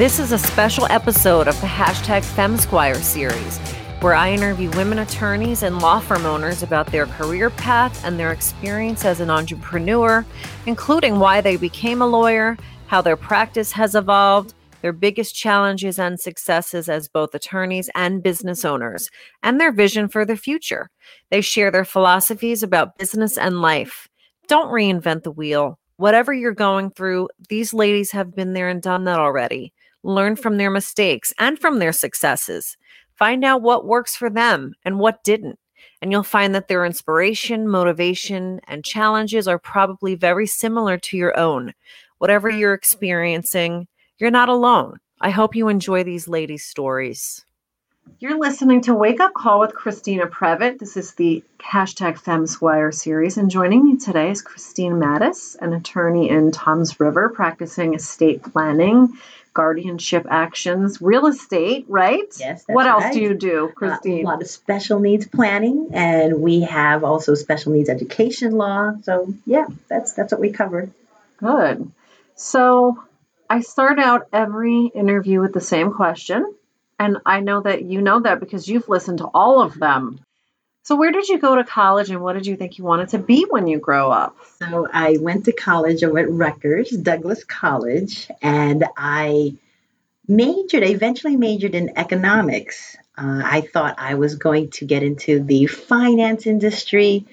This is a special episode of the hashtag FemSquire series, where I interview women attorneys and law firm owners about their career path and their experience as an entrepreneur, including why they became a lawyer, how their practice has evolved, their biggest challenges and successes as both attorneys and business owners, and their vision for the future. They share their philosophies about business and life. Don't reinvent the wheel. Whatever you're going through, these ladies have been there and done that already learn from their mistakes and from their successes. Find out what works for them and what didn't. And you'll find that their inspiration, motivation, and challenges are probably very similar to your own. Whatever you're experiencing, you're not alone. I hope you enjoy these ladies' stories. You're listening to Wake Up Call with Christina Previte. This is the hashtag FemSquire series, and joining me today is Christine Mattis, an attorney in Toms River practicing estate planning guardianship actions, real estate, right? Yes. what else right. do you do, Christine? Uh, a lot of special needs planning, and we have also special needs education law. So yeah, that's that's what we cover. Good. So I start out every interview with the same question, and I know that you know that because you've listened to all of them. So, where did you go to college and what did you think you wanted to be when you grow up? So, I went to college over at Rutgers, Douglass College, and I majored, I eventually majored in economics. Uh, I thought I was going to get into the finance industry.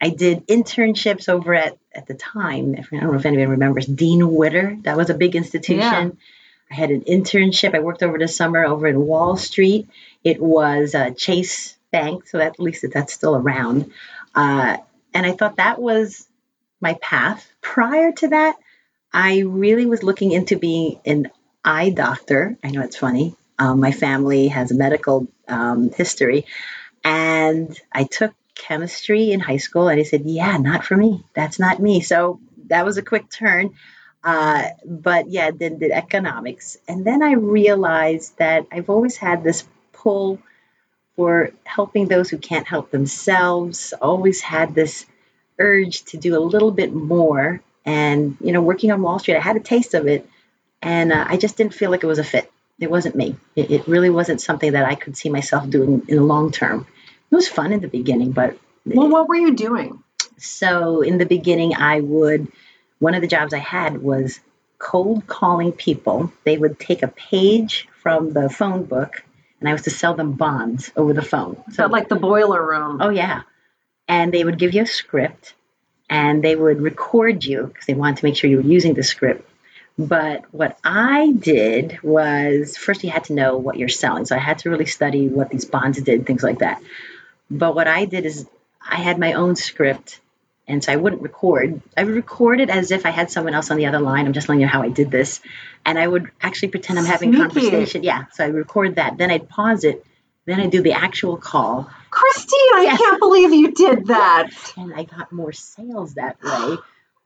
I did internships over at, at the time, I don't know if anyone remembers, Dean Witter. That was a big institution. Yeah. I had an internship. I worked over the summer over in Wall Street. It was uh, Chase bank, so at least that's still around. Uh, and I thought that was my path. Prior to that, I really was looking into being an eye doctor. I know it's funny. Um, my family has a medical um, history, and I took chemistry in high school, and I said, "Yeah, not for me. That's not me." So that was a quick turn. Uh, but yeah, then did economics, and then I realized that I've always had this pull for helping those who can't help themselves, always had this urge to do a little bit more. And, you know, working on Wall Street, I had a taste of it, and uh, I just didn't feel like it was a fit. It wasn't me. It, it, really wasn't something that I could see myself doing in the long term. It was fun in the beginning, but. Well, what were you doing? So, in the beginning, I would, one of the jobs I had was cold calling people. They would take a page from the phone book and I was to sell them bonds over the phone. So, like the boiler room. Oh yeah, and they would give you a script, and they would record you because they wanted to make sure you were using the script. But what I did was first you had to know what you're selling, so I had to really study what these bonds did, things like that. But what I did is I had my own script and so I wouldn't record. I would record it as if I had someone else on the other line. I'm just letting you know how I did this. And I would actually pretend I'm having Sneaky. conversation. Yeah. So I record that. Then I'd pause it. Then I'd do the actual call. Christine, I can't believe you did that. And I got more sales that way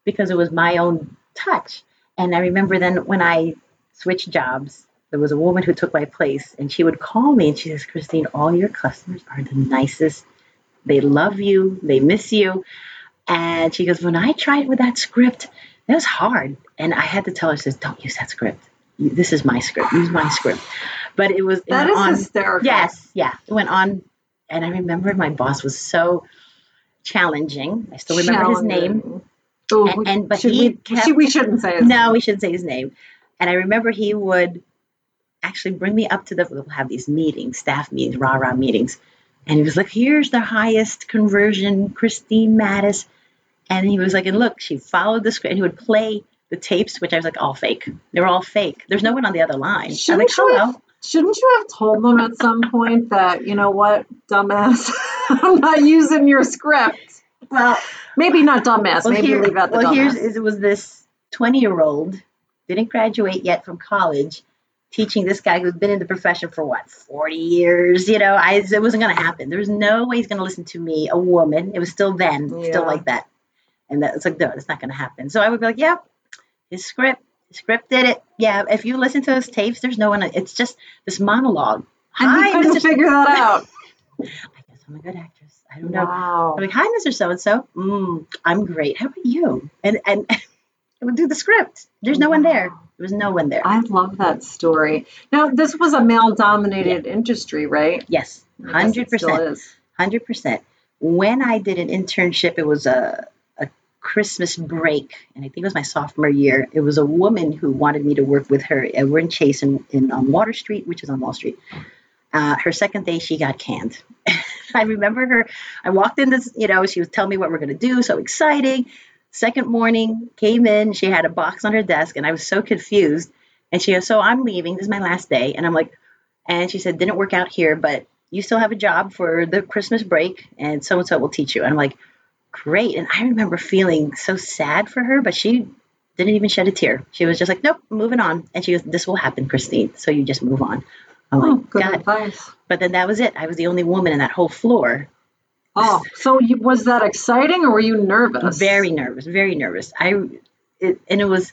because it was my own touch. And I remember then when I switched jobs, there was a woman who took my place and she would call me and she says, Christine, all your customers are the nicest. They love you. They miss you. And she goes, when I tried with that script, it was hard. And I had to tell her, says, don't use that script. This is my script. Use my script. But it was it that is on, hysterical. Yes, yeah. It went on, and I remember my boss was so challenging. I still remember his name. Ooh, and, and but he we, kept, should, we shouldn't say his no, name. we shouldn't say his name. And I remember he would actually bring me up to the. We'll have these meetings, staff meetings, rah rah meetings, and he was like, "Here's the highest conversion, Christine Mattis." And he was like, and look, she followed the script. And he would play the tapes, which I was like, all fake. They were all fake. There's no one on the other line. Shouldn't like, you have, shouldn't you have told them at some point that, you know what, dumbass, I'm not using your script? Well, maybe not dumbass. well, maybe here, leave out the well, dumbass. here's it was this 20 year old, didn't graduate yet from college, teaching this guy who's been in the profession for what 40 years you know i it wasn't going to happen there was no way he's going to listen to me a woman it was still then Yeah. still like that and that, it's like no it's not going to happen so i would be like yep his script his script did it yeah if you listen to those tapes there's no one it's just this monologue Hi, couldn't Mr. figure that out. i guess i'm a good actress i don't know Wow. I'm like, hi, Mr. So and so. Mm, I'm great. How about you? And and I would do the script. There's no one there. There was no one there. I love that story. Now, this was a male dominated industry, right? yes, hundred percent. hundred percent. When I did an internship, it was a Christmas break, and I think it was my sophomore year. It was a woman who wanted me to work with her. And we're in Chase in, in on Water Street, which is on Wall Street. Uh, her second day, she got canned. I remember her. I walked in this, you know, she was telling me what we're going to do. So exciting. Second morning, came in. She had a box on her desk, and I was so confused. And she goes, So I'm leaving. This is my last day. And I'm like, And she said, Didn't work out here, but you still have a job for the Christmas break, and so and so will teach you. And I'm like, Great. And I remember feeling so sad for her, but she didn't even shed a tear. She was just like, Nope, moving on. And she goes, This will happen, Christine. So you just move on. I'm Oh, like, oh, good God. advice. But then that was it. I was the only woman in that whole floor. Oh, so you, was that exciting or were you nervous? Very nervous, very nervous. I, it, and it was,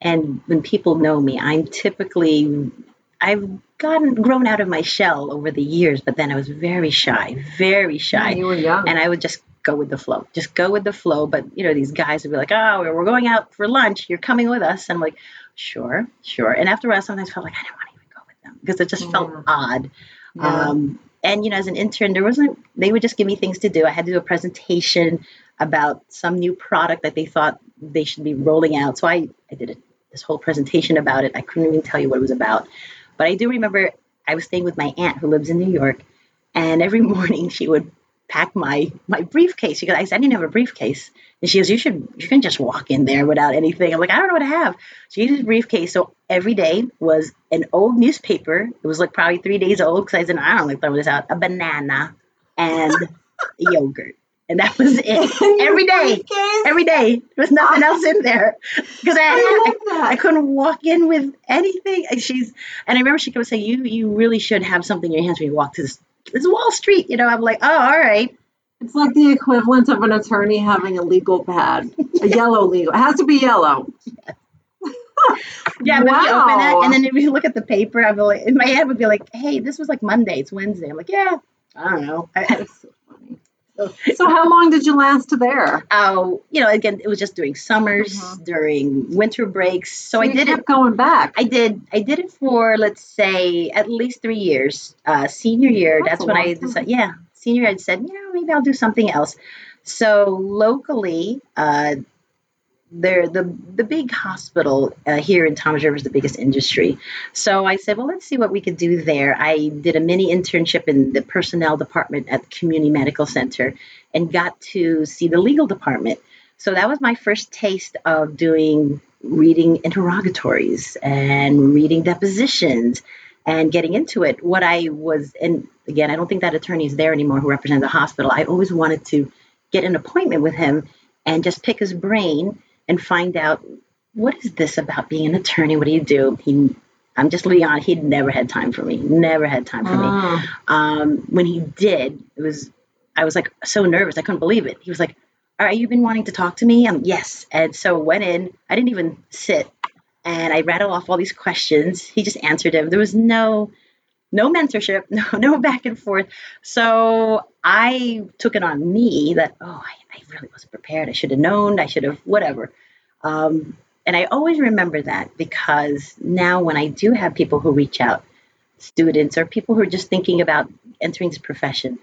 and when people know me, I'm typically, I've gotten grown out of my shell over the years, but then I was very shy, very Yeah, shy, you were young. and I would just go with the flow, just go with the flow. But you know, these guys would be like, "Oh, we're going out for lunch. You're coming with us," and I'm like, "Sure, sure." And after a while, sometimes I felt like I didn't want to even go with them because it just felt odd. Yeah. Um, and you know, as an intern, there wasn't. They would just give me things to do. I had to do a presentation about some new product that they thought they should be rolling out. So I, I did it, this whole presentation about it. I couldn't even tell you what it was about, but I do remember I was staying with my aunt who lives in New York, and every morning she would pack my my briefcase. She goes, I said I didn't have a briefcase, and she goes, you should you can just walk in there without anything. I'm like, I don't know what to have. She used a briefcase, so every day was an old newspaper. It was like probably three days old because I said I don't like throwing this out. A banana and yogurt, and that was it. every day, every day. There was nothing else in there because I, I I. I couldn't walk in with anything. And she's and I remember she kept saying, "You you really should have something in your hands when you walk to this this Wall Street." You know, I'm like, "Oh, all right." It's like the equivalent of an attorney having a legal pad, a yellow legal. It has to be yellow. Yeah, but you open it, and then if you look at the paper, be like, in my head would be like, "Hey, this was like Monday. It's Wednesday." I'm like, "Yeah, I don't know." I, so how long did you last there? oh, you know, again, it was just during summers, Mhm. during winter breaks. So I you did it. going back. I did. I did it for let's say at least three years. Uh, senior year, That's that's, when I decided. Yeah, senior year, I said, yeah, maybe I'll do something else. So locally, uh, there the the big hospital uh, here in Toms River is the biggest industry. So I said, well, let's see what we could do there. I did a mini internship in the personnel department at the community medical center, and got to see the legal department. So that was my first taste of doing reading interrogatories and reading depositions and getting into it. What I was, and again, I don't think that attorney is there anymore who represents the hospital. I always wanted to get an appointment with him and just pick his brain and find out what is this about being an attorney? What do you do? He, I'm just Leon. He'd never had time for me. Never had time for me Ah, um, when he did, it was I was like so nervous, I couldn't believe it. He was like, "All right, you've been wanting to talk to me?" I'm yes, and so went in. I didn't even sit, and I rattled off all these questions. He just answered them. There was no no mentorship, no no back and forth. So I took it on me that oh, I, I really wasn't prepared. I should have known. I should have whatever. Um, and I always remember that because now when I do have people who reach out, students or people who are just thinking about entering this profession,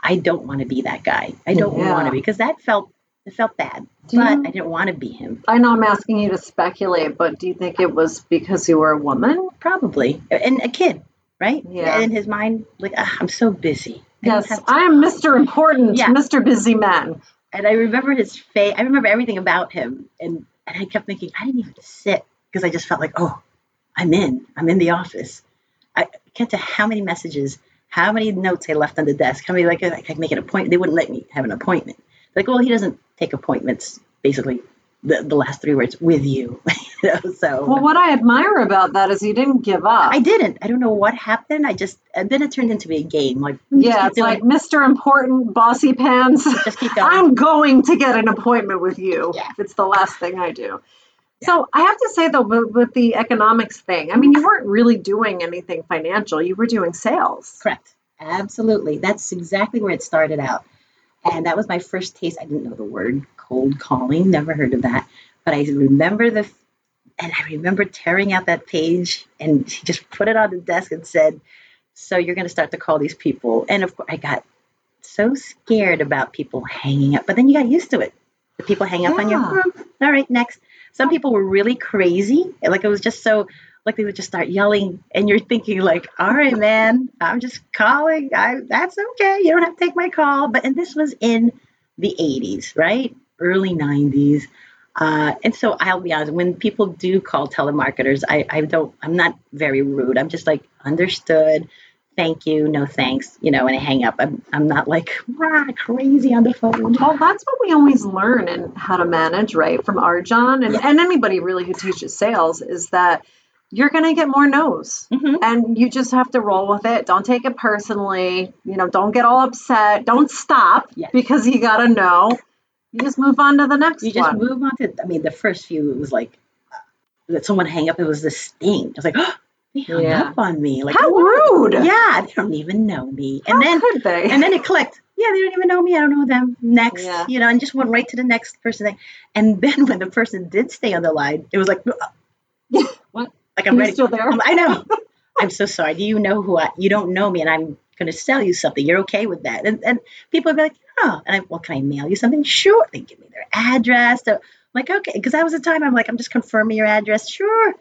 I don't want to be that guy. I don't Yeah. want to be because that felt it felt bad, Do but you- I didn't want to be him. I know I'm asking you to speculate, but do you think it was because you were a woman? Probably, and a kid, right? Yeah. In his mind, like I'm so busy. I Yes, I am Mr. Important, Yeah. Mr. Busy Man. And I remember his face. I remember everything about him, and and I kept thinking I didn't even sit because I just felt like, oh, I'm in. I'm in the office. I can't tell how many messages, how many notes I left on the desk. How many like I could make an appointment. They wouldn't let me have an appointment. Like, well, he doesn't take appointments. Basically, the, the last three words with you. you know, so well, what I admire about that is you didn't give up. I didn't. I don't know what happened. I just and then it turned into a game. Like yeah, it's like Mr. Important Bossy Pants. Just keep going. I'm going to get an appointment with you. Yeah. If it's the last thing I do. So I have to say though, with, with the economics thing, I mean, you weren't really doing anything financial. You were doing sales. Correct. Absolutely. That's exactly where it started out. And that was my first taste. I didn't know the word cold calling, never heard of that. But I remember the, and I remember tearing out that page and she just put it on the desk and said, So you're going to start to call these people. And of course, I got so scared about people hanging up, but then you got used to it. The people hang up on you. Yeah. "Hmm, all right, next. Some people were really crazy. Like it was just so, like they would just start yelling, and you're thinking like, "All right, man, I'm just calling. I that's okay. You don't have to take my call." But and this was in the 80s, right? Early 90s. Uh, and so I'll be honest, when people do call telemarketers, I, I don't, I'm not very rude. I'm just like, understood, thank you, no thanks, you know, and I hang up. I'm, I'm not like rah, crazy on the phone. Well, that's what we always learn and how to manage, right? From our john and, Yeah. and anybody really who teaches sales is that you're going to get more no's. Mhm. And you just have to roll with it. Don't take it personally. You know, don't get all upset. Don't stop Yes. because you got to know. You just move on to the next You just one. move on to, I mean, the first few, it was like, uh, that someone hang up, it was this sting. I was like, oh, they hung Yeah. up on me. Like, How what? rude. Yeah, they don't even know me. How And then, could they? and then it clicked. Yeah, they don't even know me. I don't know them. Next, Yeah. you know, and just went right to the next person. And then when the person did stay on the line, it was like, What? Like I'm You're ready. still there? I'm- I know. I'm so sorry. Do you know who I? You don't know me, and I'm going to sell you something. You're okay with that? And and people would be like, oh, and I, well, can I mail you something? Sure. They give me their address. So, I'm like, okay, because that was the time I'm like, I'm just confirming your address. Sure.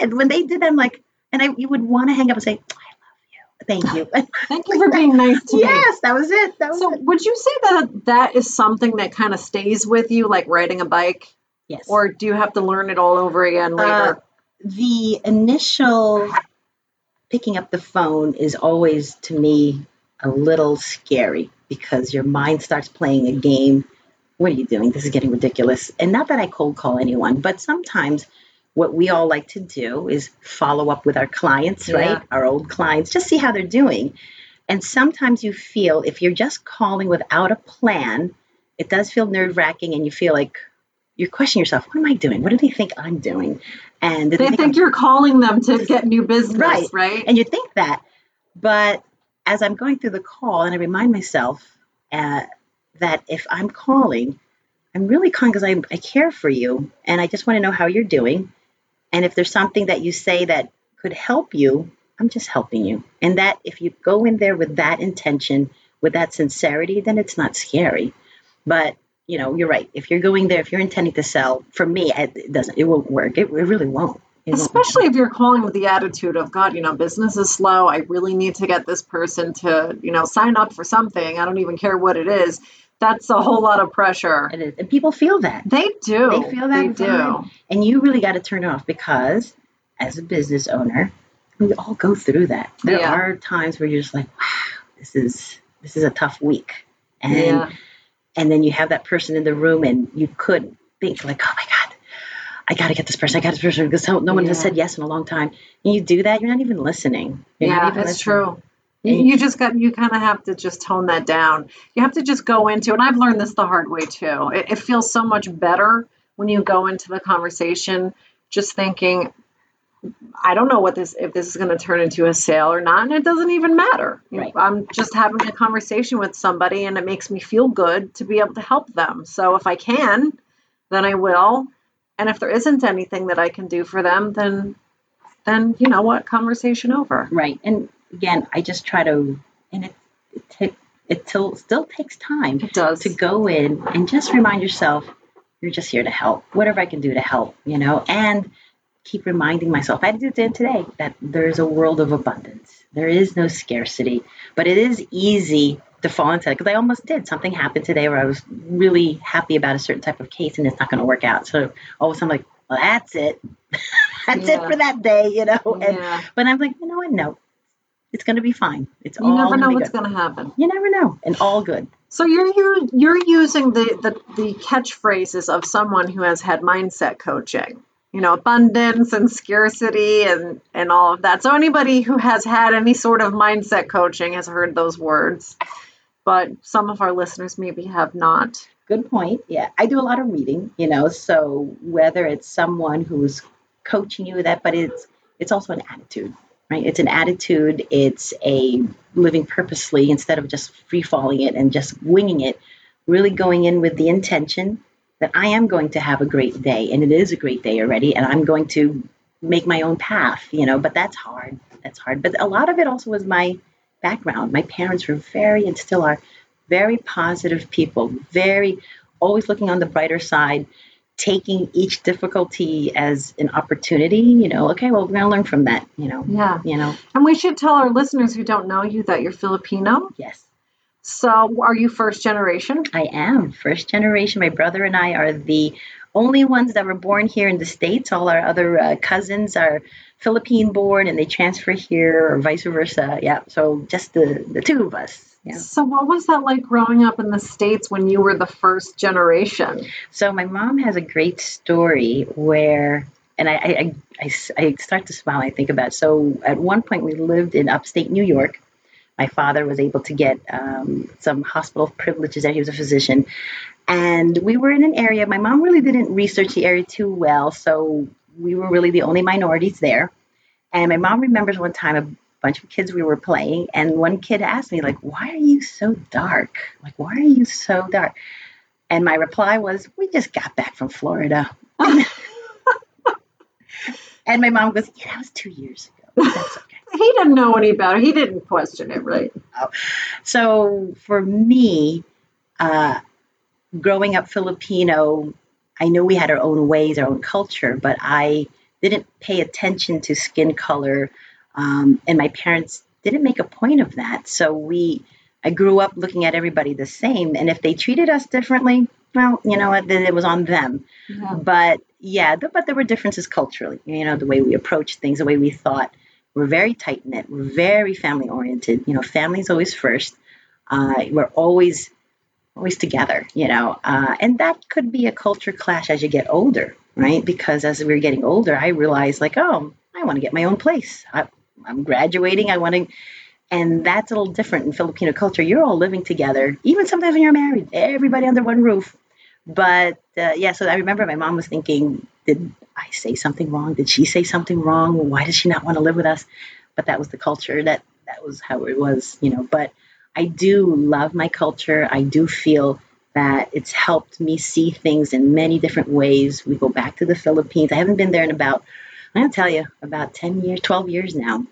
And when they did that, I'm like, and I, you would want to hang up and say, I love you. Thank you. Thank you for being nice to me. yes, that was it. That was So, it. would you say that that is something that kind of stays with you, like riding a bike, Yes. or do you have to learn it all over again later? Uh, the initial picking up the phone is always to me a little scary because your mind starts playing a game. What are you doing? This is getting ridiculous. And not that I cold call anyone, but sometimes what we all like to do is follow up with our clients, Yeah. right? Our old clients, just see how they're doing. And sometimes you feel if you're just calling without a plan, it does feel nerve wracking and you feel like you're questioning yourself, what am I doing? What do they think I'm doing? And do they I'm think you're calling them to get new business, Right. right? and you think that but as i'm going through the call and i remind myself uh, that if i'm calling i'm really calling because I, I care for you and i just want to know how you're doing and if there's something that you say that could help you i'm just helping you and that if you go in there with that intention with that sincerity then it's not scary but you know you're right if you're going there if you're intending to sell for me it doesn't it won't work it, it really won't It won't. Especially if you're calling with the attitude of, God, you know, business is slow. I really need to get this person to, you know, sign up for something. I don't even care what it is. That's a whole lot of pressure. It is. and people feel that They do. They feel that They do. And you really got to turn it off because as a business owner, we all go through that. There Yeah. are times where you're just like, wow, this is this is a tough week. And Yeah. And then you have that person in the room and you could think like, oh my God, I gotta get this person, I got this person because no no one has said yes in a long time. And you do that, you're not even listening. You're yeah, even it's listening. true. You you just got you kind of have to just tone that down. You have to just go into, and I've learned this the hard way too. It, it feels so much better when you go into the conversation just thinking, I don't know what this if this is going to turn into a sale or not, and it doesn't even matter. Right. I'm just having a conversation with somebody, and it makes me feel good to be able to help them. So if I can, then I will. And if there isn't anything that I can do for them, then then you know what, conversation over. Right. And again, I just try to and it it, ta- it till, still takes time It does. to go in and just remind yourself you're just here to help whatever i can do to help you know and keep reminding myself i did it today that there's a world of abundance there is no scarcity but it is easy to fall into it because i almost did something happened today where i was really happy about a certain type of case and it's not going to work out so all of a sudden i'm like well that's it that's it for that day you know and Yeah. but i'm like you know what no it's going to be fine. It's You all never know what's going to happen. You never know, and all good. So you're you're, you're using the, the the catchphrases of someone who has had mindset coaching. You know, abundance and scarcity and and all of that. So anybody who has had any sort of mindset coaching has heard those words. But some of our listeners maybe have not. Good point. Yeah, I do a lot of reading, you know, so whether it's someone who's coaching you with that, but it's it's also an attitude, right? It's an attitude. It's a living purposely instead of just free falling it and just winging it. Really going in with the intention that I am going to have a great day, and it is a great day already, and I'm going to make my own path, you know. But that's hard. That's hard. But a lot of it also was my background. My parents were very and still are very positive people, very always looking on the brighter side, taking each difficulty as an opportunity, you know, okay, well, we're going to learn from that, you know. Yeah. You know, And we should tell our listeners who don't know you that you're Filipino. yes. So are you first generation? I am first generation. My brother and I are the only ones that were born here in the States. All our other uh, cousins are Philippine born and they transfer here or vice versa. Yeah. So just the, the two of us. Yeah. So what was that like growing up in the States when you were the first generation? So my mom has a great story where, and I, I, I, I start to smile. I think about. It. So at one point we lived in upstate New York. My father was able to get um, some hospital privileges there. He was a physician, and we were in an area. My mom really didn't research the area too well, so we were really the only minorities there. And my mom remembers one time a bunch of kids we were playing, and one kid asked me like, "Why are you so dark? Like, why are you so dark?" And my reply was, "We just got back from Florida." and my mom goes, "Yeah, that was two years ago. Okay." He didn't know any better. He didn't question it, right? So for me, uh, growing up Filipino, I know we had our own ways, our own culture, but I didn't pay attention to skin color, um, and my parents didn't make a point of that. So we, I grew up looking at everybody the same, and if they treated us differently, well, you know what, then it was on them. Yeah. But yeah, but there were differences culturally. You know, the way we approached things, the way we thought. We're very tight knit. We're very family oriented. You know, family's always first. Uh, we're always always together. You know, uh, and that could be a culture clash as you get older, right? Because as we are getting older, I realized like, oh, I want to get my own place. I, I'm graduating. I want to. And that's a little different in Filipino culture. You're all living together, even sometimes when you're married, everybody under one roof. But uh, yeah, so I remember my mom was thinking, did I say something wrong? Did she say something wrong? Why does she not want to live with us? But that was the culture. That that was how it was, you know. But I do love my culture. I do feel that it's helped me see things in many different ways. We go back to the Philippines. I haven't been there in about, I'm gonna tell you, about 10 years, 12 years now.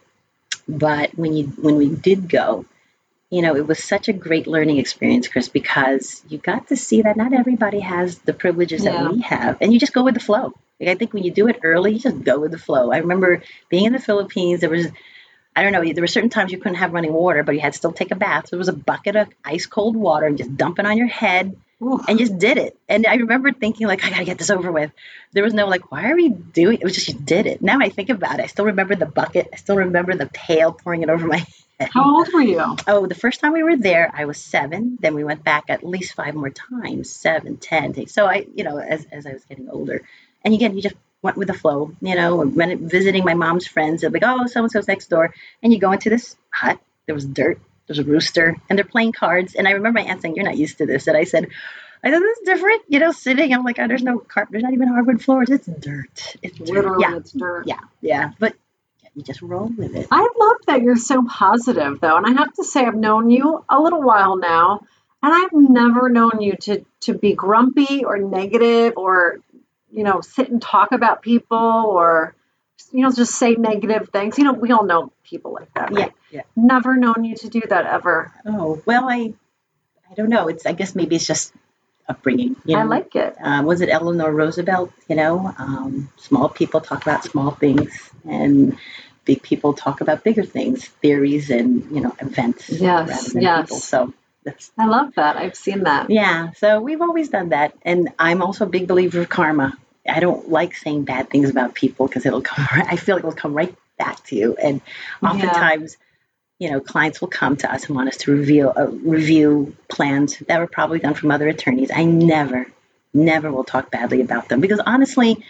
But when you when we did go, you know, it was such a great learning experience, Chris, because you got to see that not everybody has the privileges Yeah. that we have, and you just go with the flow. Like I think when you do it early, you just go with the flow. I remember being in the Philippines. There was, I don't know, there were certain times you couldn't have running water, but you had to still take a bath. So there was a bucket of ice cold water and just dump it on your head Ooh. and just did it. And I remember thinking like, I gotta get this over with. There was no like, why are we doing? It was just you did it. Now I think about it, I still remember the bucket. I still remember the pail pouring it over my head. How old were you? Oh, the first time we were there, I was seven. Then we went back at least five more times, seven, ten. ten. So I, you know, as, as I was getting older, and again, you just went with the flow, you know, when visiting my mom's friends, they're like, oh, so and so's next door. And you go into this hut, there was dirt, there's a rooster, and they're playing cards. And I remember my aunt saying, You're not used to this. And I said, I said, This is different, you know, sitting. I'm like, oh, there's no carpet, there's not even hardwood floors. It's dirt. It's dirt. Literally, Yeah. it's dirt. Yeah. Yeah. But yeah, you just roll with it. I love that you're so positive, though, and I have to say I've known you a little while now, and I've never known you to to be grumpy or negative or you know sit and talk about people or you know just say negative things. You know, we all know people like that, Yeah. right? Yeah. Never known you to do that ever. Oh, well, I, I don't know. It's, I guess maybe it's just upbringing. You know? I like it. um, was it Eleanor Roosevelt? You know, um, small people talk about small things, and big people talk about bigger things, theories, and you know, events Yes, yes. people. So that's I love that. I've seen that. yeah. So we've always done that, and I'm also a big believer of karma. I don't like saying bad things about people because it'll come. Right, I feel like it'll come right back to you, and Yeah. oftentimes. you know, clients will come to us and want us to reveal uh, review plans that were probably done from other attorneys. I never, never will talk badly about them because honestly,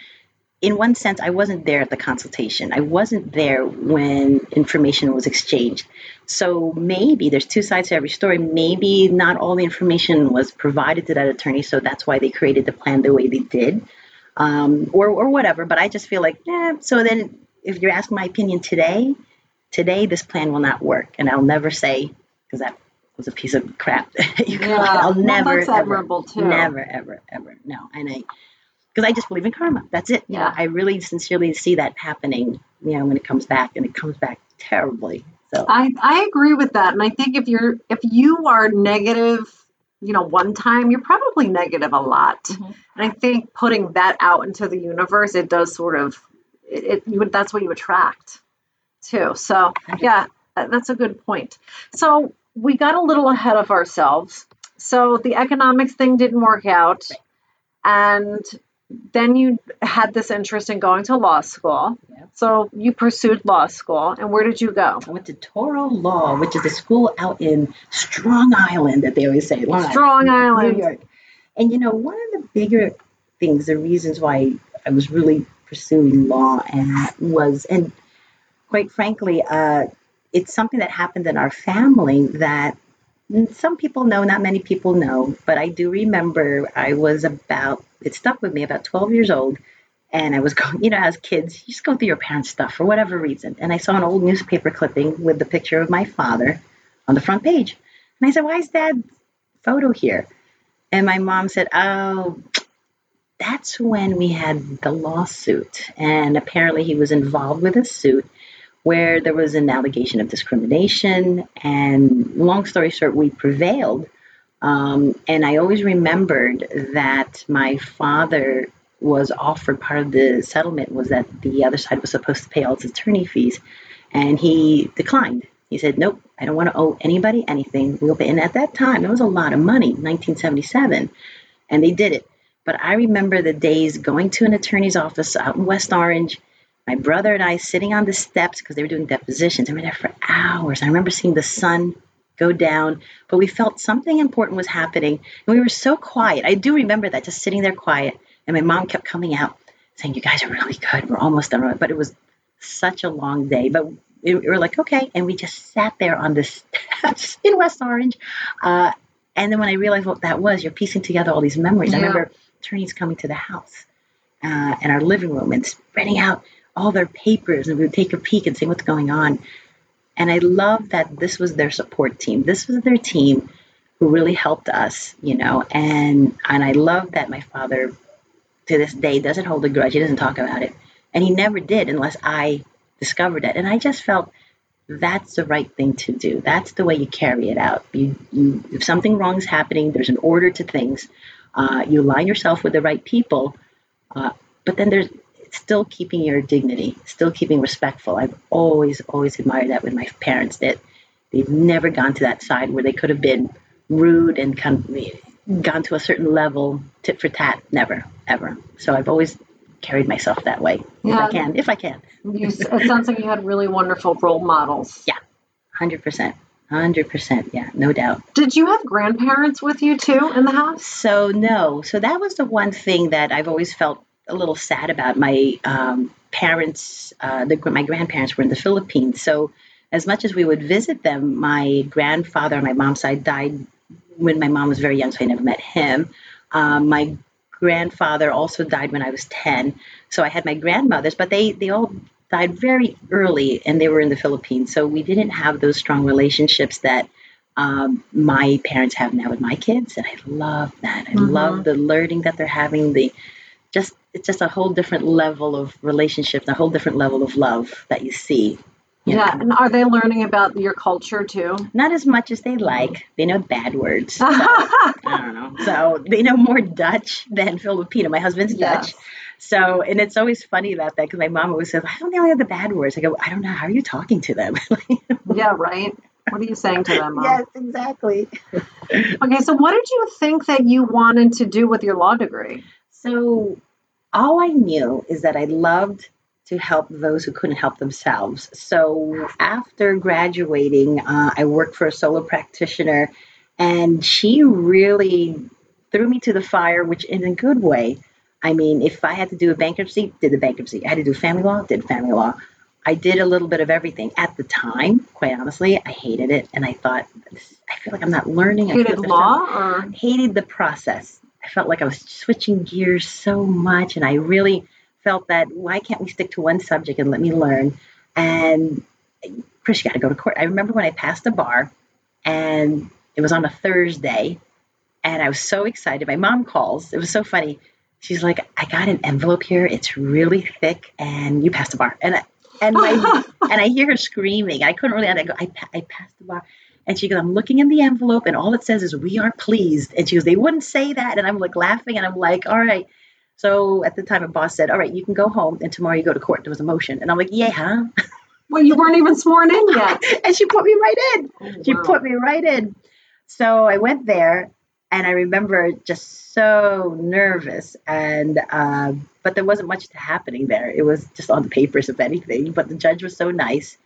in one sense, I wasn't there at the consultation. I wasn't there when information was exchanged. So maybe there's two sides to every story. Maybe not all the information was provided to that attorney, so that's why they created the plan the way they did, um, or or whatever. But I just feel like, yeah. So then, if you're asking my opinion today, today this plan will not work, and I'll never say because that was a piece of crap. yeah, I'll never, well, that's ever, too. Never, ever, ever. No, and I because I just believe in karma. That's it. Yeah. I really sincerely see that happening, you know, when it comes back and it comes back terribly. So I, I agree with that. And I think if you're if you are negative, you know, one time, you're probably negative a lot. Mm-hmm. And I think putting that out into the universe, it does sort of it, it you would that's what you attract too. So yeah, that's a good point. So we got a little ahead of ourselves. So the economics thing didn't work out. And then you had this interest in going to law school. So you pursued law school. And where did you go? I went to Touro Law, which is a school out in Strong Island that they always say. Strong Island. New York. And you know, one of the bigger things, the reasons why I was really pursuing law and was, and quite frankly, uh, it's something that happened in our family that some people know, not many people know, but I do remember I was about, it stuck with me, about 12 years old. And I was going, you know, as kids, you just go through your parents' stuff for whatever reason. And I saw an old newspaper clipping with the picture of my father on the front page. And I said, why is dad's photo here? And my mom said, oh, that's when we had the lawsuit. And apparently he was involved with a suit where there was an allegation of discrimination. And long story short, we prevailed. Um, and I always remembered that my father was offered part of the settlement was that the other side was supposed to pay all its attorney fees, and he declined. He said, "Nope, I don't want to owe anybody anything. We'll pay." And at that time, it was a lot of money, 1977, and they did it. But I remember the days going to an attorney's office out in West Orange my brother and I sitting on the steps because they were doing depositions. I were there for hours. I remember seeing the sun go down, but we felt something important was happening. And we were so quiet. I do remember that, just sitting there quiet. And my mom kept coming out saying, You guys are really good. We're almost done. But it was such a long day. But we were like, Okay. And we just sat there on the steps in West Orange. Uh, and then when I realized what that was, you're piecing together all these memories. Yeah. I remember attorneys coming to the house uh, in our living room and spreading out all their papers and we would take a peek and see what's going on. And I love that this was their support team. This was their team who really helped us, you know, and and I love that my father to this day doesn't hold a grudge. He doesn't talk about it. And he never did unless I discovered it. And I just felt that's the right thing to do. That's the way you carry it out. You, you if something wrong is happening, there's an order to things. Uh, you align yourself with the right people, uh, but then there's still keeping your dignity, still keeping respectful. I've always, always admired that with my parents that they've never gone to that side where they could have been rude and kind of gone to a certain level, tit for tat. Never, ever. So I've always carried myself that way yeah. if I can, if I can. You, it sounds like you had really wonderful role models. Yeah, hundred percent. Hundred percent, yeah, no doubt. Did you have grandparents with you too in the house? So no, so that was the one thing that I've always felt a little sad about. My um, parents, uh, the, my grandparents were in the Philippines. So, as much as we would visit them, my grandfather on my mom's side died when my mom was very young, so I never met him. Um, my grandfather also died when I was 10. So I had my grandmothers, but they, they all died very early and they were in the Philippines. So we didn't have those strong relationships that um, my parents have now with my kids. And I love that. I mm-hmm. love the learning that they're having, the just it's just a whole different level of relationship, a whole different level of love that you see. You yeah, know? and are they learning about your culture too? Not as much as they like. They know bad words. So, I don't know. So they know more Dutch than Filipino. My husband's yes. Dutch. So, and it's always funny about that because my mom always says, I do they only have the bad words?" I go, "I don't know. How are you talking to them?" yeah, right. What are you saying to them? Mom? Yes, exactly. okay, so what did you think that you wanted to do with your law degree? So all I knew is that I loved to help those who couldn't help themselves. So after graduating, uh, I worked for a solo practitioner, and she really threw me to the fire, which in a good way. I mean, if I had to do a bankruptcy, did the bankruptcy. I had to do family law, did family law. I did a little bit of everything at the time. Quite honestly, I hated it, and I thought, I feel like I'm not learning. Hated I law, or hated the process. I felt like I was switching gears so much, and I really felt that why can't we stick to one subject and let me learn? And Chris, you got to go to court. I remember when I passed the bar, and it was on a Thursday, and I was so excited. My mom calls. It was so funny. She's like, "I got an envelope here. It's really thick, and you passed the bar." And I, and my and I hear her screaming. I couldn't really. I go, I, I passed the bar. And she goes, I'm looking in the envelope, and all it says is, We are pleased. And she goes, They wouldn't say that. And I'm like laughing, and I'm like, All right. So at the time, a boss said, All right, you can go home, and tomorrow you go to court. There was a motion. And I'm like, Yeah, huh? Well, you weren't even sworn in yet. and she put me right in. Oh, She put me right in. So I went there, and I remember just so nervous. And uh, but there wasn't much happening there. It was just on the papers, if anything. But the judge was so nice.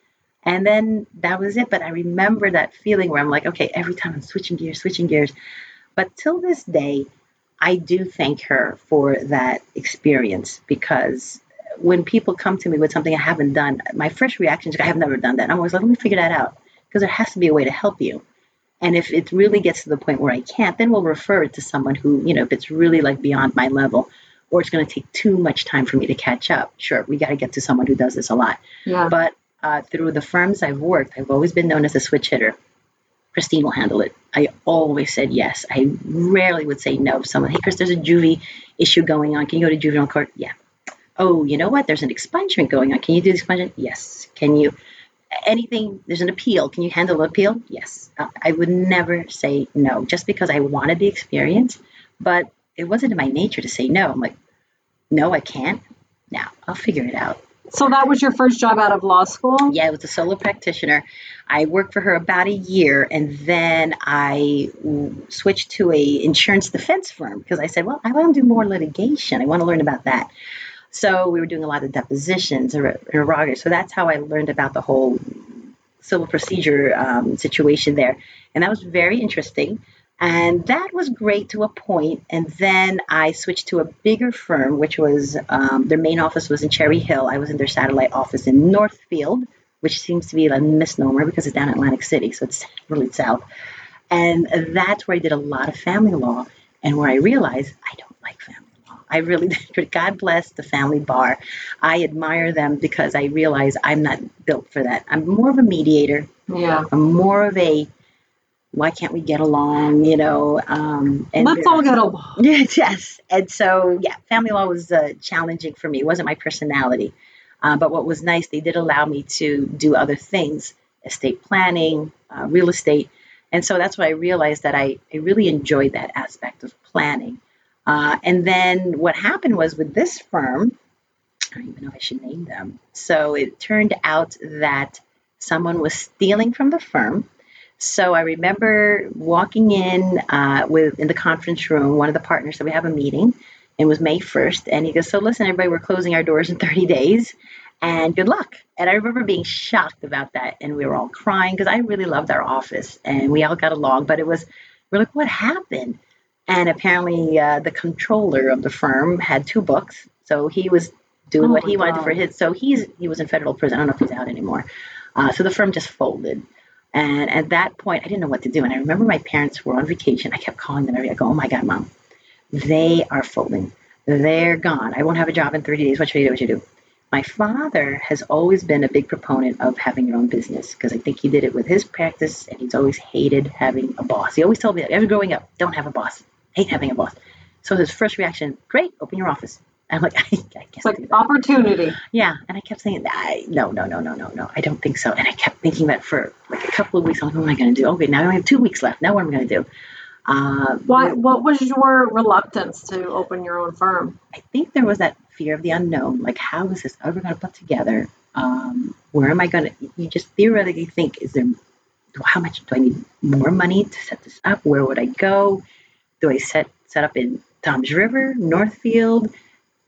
And then that was it. But I remember that feeling where I'm like, okay, every time I'm switching gears, switching gears. But till this day, I do thank her for that experience because when people come to me with something I haven't done, my first reaction is, I have never done that. I'm always like, let me figure that out because there has to be a way to help you. And if it really gets to the point where I can't, then we'll refer it to someone who, you know, if it's really like beyond my level or it's going to take too much time for me to catch up. Sure, we got to get to someone who does this a lot. Yeah. But uh, through the firms I've worked, I've always been known as a switch hitter. Christine will handle it. I always said yes. I rarely would say no. Someone, hey, Chris, there's a juvie issue going on. Can you go to juvenile court? Yeah. Oh, you know what? There's an expungement going on. Can you do the expungement? Yes. Can you? Anything, there's an appeal. Can you handle the appeal? Yes. Uh, I would never say no just because I wanted the experience, but it wasn't in my nature to say no. I'm like, no, I can't. Now I'll figure it out. So that was your first job out of law school? Yeah, I was a solo practitioner. I worked for her about a year, and then I switched to a insurance defense firm because I said, well, I want to do more litigation. I want to learn about that. So we were doing a lot of depositions or interrogatories. So that's how I learned about the whole civil procedure um, situation there, and that was very interesting. And that was great to a point. And then I switched to a bigger firm, which was um, their main office was in Cherry Hill. I was in their satellite office in Northfield, which seems to be a misnomer because it's down in Atlantic City, so it's really south. And that's where I did a lot of family law, and where I realized I don't like family law. I really, God bless the family bar. I admire them because I realize I'm not built for that. I'm more of a mediator. Yeah. I'm more of a why can't we get along? You know, um, and Let's all get along. yes. And so, yeah, family law was uh, challenging for me. It wasn't my personality. Uh, but what was nice, they did allow me to do other things estate planning, uh, real estate. And so that's what I realized that I, I really enjoyed that aspect of planning. Uh, and then what happened was with this firm, I don't even know if I should name them. So it turned out that someone was stealing from the firm. So I remember walking in uh, with in the conference room. One of the partners said we have a meeting. It was May first, and he goes, "So listen, everybody, we're closing our doors in 30 days, and good luck." And I remember being shocked about that, and we were all crying because I really loved our office, and we all got along. But it was we're like, "What happened?" And apparently, uh, the controller of the firm had two books, so he was doing Oh what he wanted for his. So he's he was in federal prison. I don't know if he's out anymore. Uh, so the firm just folded. And at that point, I didn't know what to do. And I remember my parents were on vacation. I kept calling them every day. I go, oh my God, mom, they are folding. They're gone. I won't have a job in 30 days. What should I do? What should I do? My father has always been a big proponent of having your own business because I think he did it with his practice and he's always hated having a boss. He always told me that ever growing up, don't have a boss. Hate having a boss. So his first reaction, great, open your office. I'm like, I, I can't It's like opportunity. Yeah, and I kept saying, I, no, no, no, no, no, no, I don't think so. And I kept thinking that for like a couple of weeks. I'm like, what am I going to do? Okay, now I only have two weeks left. Now what am I going to do? Uh, Why? What was your reluctance to open your own firm? I think there was that fear of the unknown. Like, how is this ever going to put together? Um, where am I going to? You just theoretically think, is there? How much do I need more money to set this up? Where would I go? Do I set set up in Toms River, Northfield?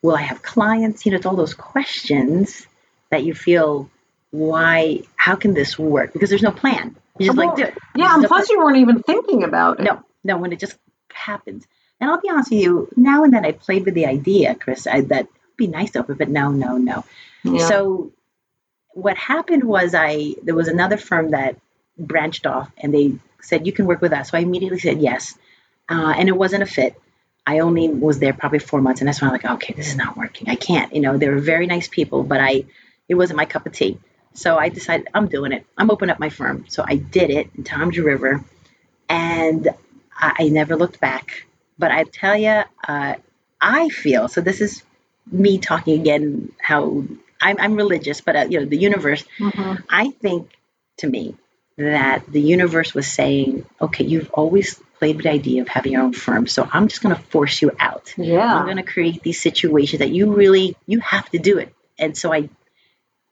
Will I have clients? You know, it's all those questions that you feel, why, how can this work? Because there's no plan. You just Well, like do it. Yeah, and plus you weren't even thinking about it. no, no, when it just happens. And I'll be honest with you, now and then I played with the idea, Chris, I, that would be nice to open, but no, no, no. Yeah. So what happened was I there was another firm that branched off and they said you can work with us. So I immediately said yes, uh, and it wasn't a fit. I only was there probably four months, and that's when I'm like, okay, this is not working. I can't. You know, they were very nice people, but I it wasn't my cup of tea. So I decided I'm doing it. I'm opening up my firm. So I did it in Toms River, and I, I never looked back. But I tell you, uh, I feel so. This is me talking again. How I'm, I'm religious, but uh, you know, the universe. Mhm. I think to me that the universe was saying, okay, you've always played with the idea of having your own firm, so I'm just going to force you out. Yeah. I'm going to create these situations that you really you have to do it. And so I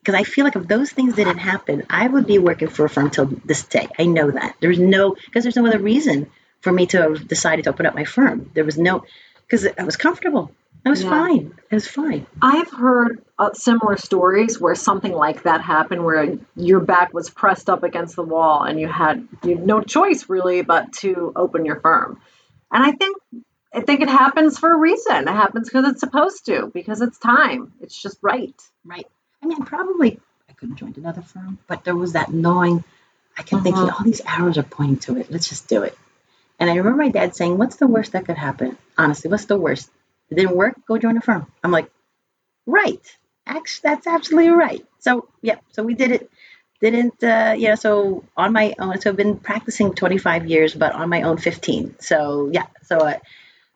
because I feel like if those things didn't happen, I would be working for a firm till this day. I know that. There's no because there's no other reason for me to have decided to open up my firm. There was no because I was comfortable. I was Yeah. fine. It was fine. I've heard uh, similar stories where something like that happened, where your back was pressed up against the wall and you had you had no choice really but to open your firm. And I think I think it happens for a reason. It happens because it's supposed to, because it's time. It's just right. Right. I mean, probably I could have joined another firm, but there was that gnawing. I kept thinking, Mhm. all these arrows are pointing to it. Let's just do it. And I remember my dad saying, "What's the worst that could happen? Honestly, what's the worst? It didn't work. Go join a firm." I'm like, "Right. Actually, that's absolutely right." So yeah, so we did it. Didn't uh, know? So on my own. So I've been practicing 25 years, but on my own 15. So yeah. So uh,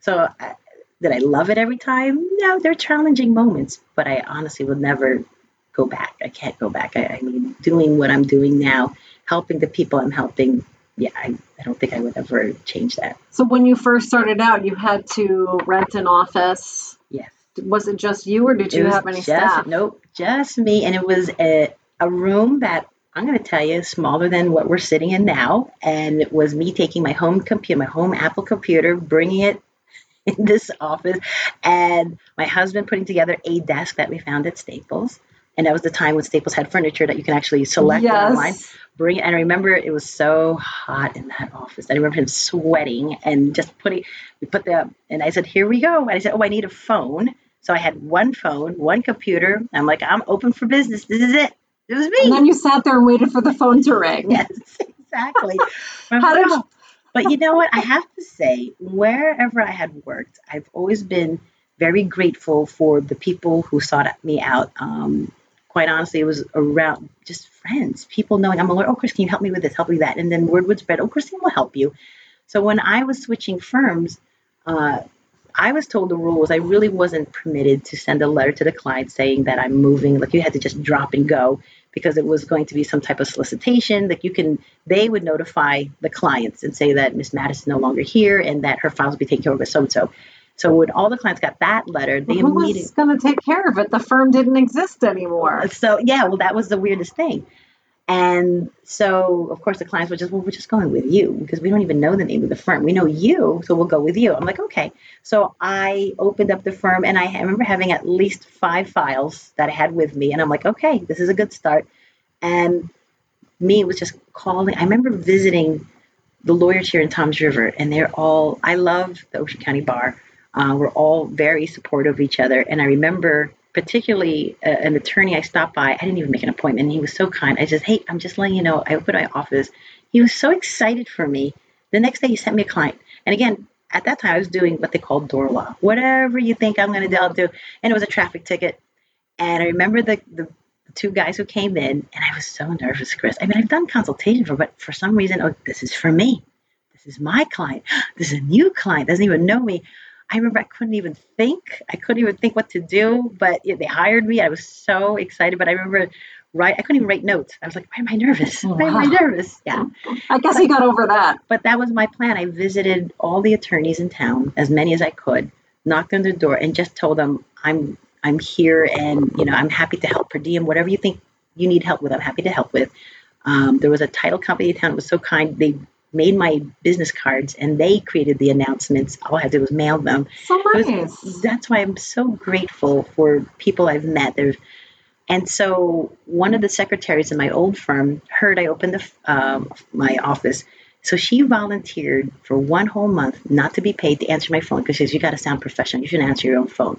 so uh, did I love it every time? No, there are challenging moments, but I honestly would never go back. I can't go back. I, I mean, doing what I'm doing now, helping the people I'm helping. Yeah, I, I don't think I would ever change that. So when you first started out, you had to rent an office. Yes. Was it just you, or did you It was have any just, staff? Nope, just me. And it was a, a room that I'm going to tell you smaller than what we're sitting in now. And it was me taking my home computer, my home Apple computer, bringing it in this office, and my husband putting together a desk that we found at Staples. And that was the time when Staples had furniture that you can actually select yes. online. Bring it. And I remember it was so hot in that office. I remember him sweating and just putting, we put the, and I said, here we go. And I said, oh, I need a phone. So I had one phone, one computer. I'm like, I'm open for business. This is it. It was me. And then you sat there and waited for the phone to ring. yes, exactly. How did you- but you know what? I have to say, wherever I had worked, I've always been very grateful for the people who sought me out. Um, quite honestly, it was around just friends, people knowing I'm a lawyer. Oh, Chris, can you help me with this? Help me with that. And then word would spread. Oh, Christine will help you. So when I was switching firms, uh, I was told the rule was I really wasn't permitted to send a letter to the client saying that I'm moving. Like you had to just drop and go because it was going to be some type of solicitation. Like you can, they would notify the clients and say that Miss Madison is no longer here and that her files will be taken of by so and so. So when all the clients got that letter, they Well, who immediately. was going to take care of it? The firm didn't exist anymore. So yeah, well, that was the weirdest thing. And so, of course, the clients were just, well, we're just going with you because we don't even know the name of the firm. We know you, so we'll go with you. I'm like, okay. So I opened up the firm and I remember having at least five files that I had with me. And I'm like, okay, this is a good start. And me was just calling. I remember visiting the lawyers here in Toms River, and they're all, I love the Ocean County Bar. Uh, we're all very supportive of each other. And I remember particularly uh, an attorney I stopped by. I didn't even make an appointment. He was so kind. I just, hey, I'm just letting you know, I opened my office. He was so excited for me. The next day, he sent me a client. And again, at that time, I was doing what they call door law. Whatever you think I'm going to do, I'll do. And it was a traffic ticket. And I remember the, the two guys who came in, and I was so nervous, Chris. I mean, I've done consultation for, but for some reason, oh, this is for me. This is my client. This is a new client. Doesn't even know me. I remember I couldn't even think. I couldn't even think what to do. But yeah, they hired me. I was so excited. But I remember, right? I couldn't even write notes. I was like, why am I nervous? Why am I nervous? Yeah. I guess he got over that. But that was my plan. I visited all the attorneys in town, as many as I could, knocked on their door, and just told them, I'm I'm here, and you know, I'm happy to help per diem, whatever you think you need help with. I'm happy to help with. Um, there was a title company in town that was so kind. They made my business cards and they created the announcements. All I had to do was mail them. So It was- nice. that's why I'm so grateful for people I've met. There's, and so one of the secretaries in my old firm heard I opened the, um, my office. So she volunteered for one whole month not to be paid to answer my phone because she says, you got to sound professional. You shouldn't answer your own phone.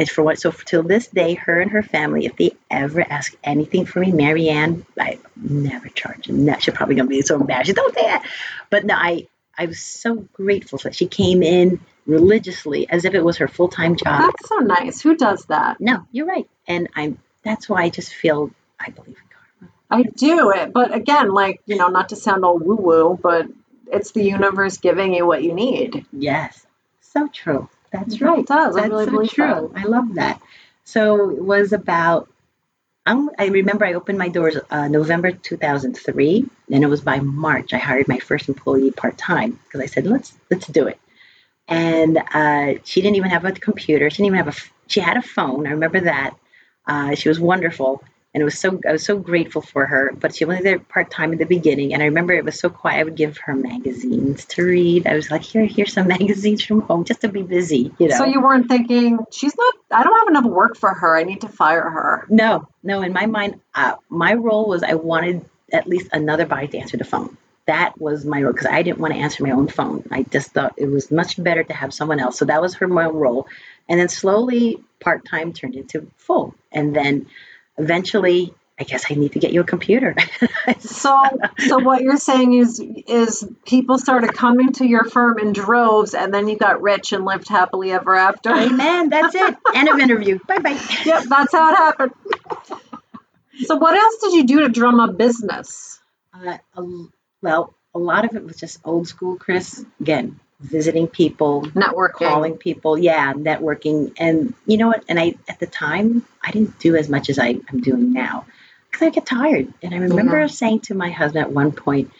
And for what, so till this day, her and her family, if they ever ask anything for me, Marianne, I never charge them. No, she's probably gonna be so embarrassed. Don't say that. But no, I, I was so grateful that she came in religiously as if it was her full time job. That's so nice. Who does that? No, you're right. And I'm that's why I just feel I believe in karma. I do it, but again, like you know, not to sound all woo woo, but it's the universe giving you what you need. Yes. So true. That's It right. does. I That's really so true. I love that. So it was about um, I remember I opened my doors uh, November 2003, and it was by March I hired my first employee part time because I said let's let's do it. And uh, she didn't even have a computer. She didn't even have a. She had a phone. I remember that. Uh, she was wonderful, and it was so I was so grateful for her. But she only there part time in the beginning, and I remember it was so quiet. I would give her magazines to read. I was like, here, here's some magazines from home, just to be busy, you know. So you weren't thinking she's not. I don't have enough work for her. I need to fire her. No, no. In my mind, uh, my role was I wanted at least another body to answer the phone. That was my role because I didn't want to answer my own phone. I just thought it was much better to have someone else. So that was her my role, and then slowly part time turned into full, and then eventually. I guess I need to get you a computer. So, so what you're saying is, is people started coming to your firm in droves, and then you got rich and lived happily ever after. Amen. That's it. End of interview. Bye bye. Yep, that's how it happened. So, what else did you do to drum up business? Uh, a- well, a lot of it was just old school, Chris. Again, visiting people, Networking. calling people, yeah, networking. And you know what? And I, at the time, I didn't do as much as I, I'm doing now because I get tired. And I remember Yeah. saying to my husband at one point,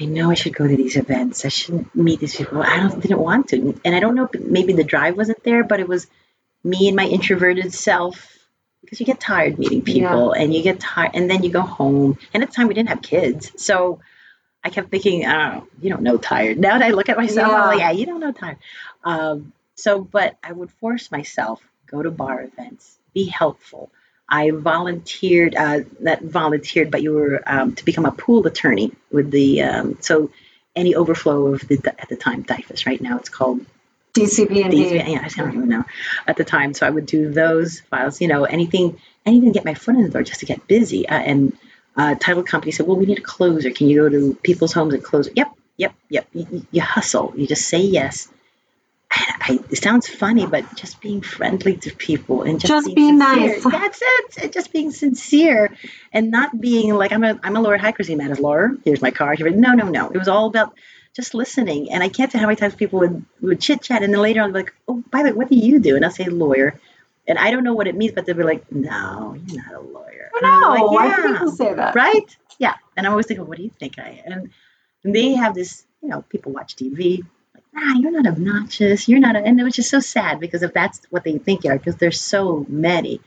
I know I should go to these events. I shouldn't meet these people. I don't didn't want to. And I don't know maybe the drive wasn't there, but it was me and my introverted self because you get tired meeting people and you get tired and then you go home. And at the time we didn't have kids. So I kept thinking, oh, you don't know tired. Now that I look at myself, I'm like, Yeah. yeah, you don't know tired. Um, so, but I would force myself, go to bar events, be helpful. I volunteered, uh, not volunteered, but you were um, to become a pool attorney with the, um, so any overflow of the, at the time, DYFS, right now it's called DCP and these, D. yeah, I don't even know at the time. So I would do those files, you know, anything, anything to get my foot in the door just to get busy. Uh, and uh, title company said, well, we need a closer. Can you go to people's homes and close? Yep, yep, yep. You, you- hustle. You just say yes. And I, it sounds funny, but just being friendly to people and just, Just being nice. That's it. And just being sincere and not being like I'm a I'm a lawyer. Hi, Chrissy Matt is lawyer. Here's my card. Here- No, no, no. It was all about just listening. And I can't tell how many times people would, would chit chat and then later on be like, oh, by the way, what do you do? And I'll say lawyer. And I don't know what it means, but they'll be like, no, you're not a lawyer. I'm know. like, Why yeah, do people say that? right? Yeah. And I'm always thinking, what do you think I am? And, and they have this, you know, people watch TV. Like, nah, you're not obnoxious. You're not, a, and it was just so sad because if that's what they think you are, because there's so many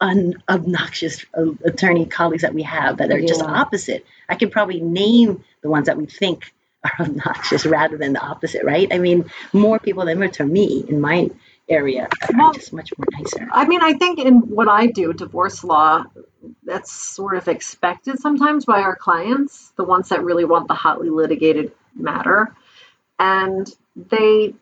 unobnoxious uh, attorney colleagues that we have that are just opposite. I could probably name the ones that we think are obnoxious rather than the opposite, right? I mean, more people than were to me in my area are Well- just much more nicer. I mean, I think in what I do, divorce law, that's sort of expected sometimes by our clients, the ones that really want the hotly litigated matter. And they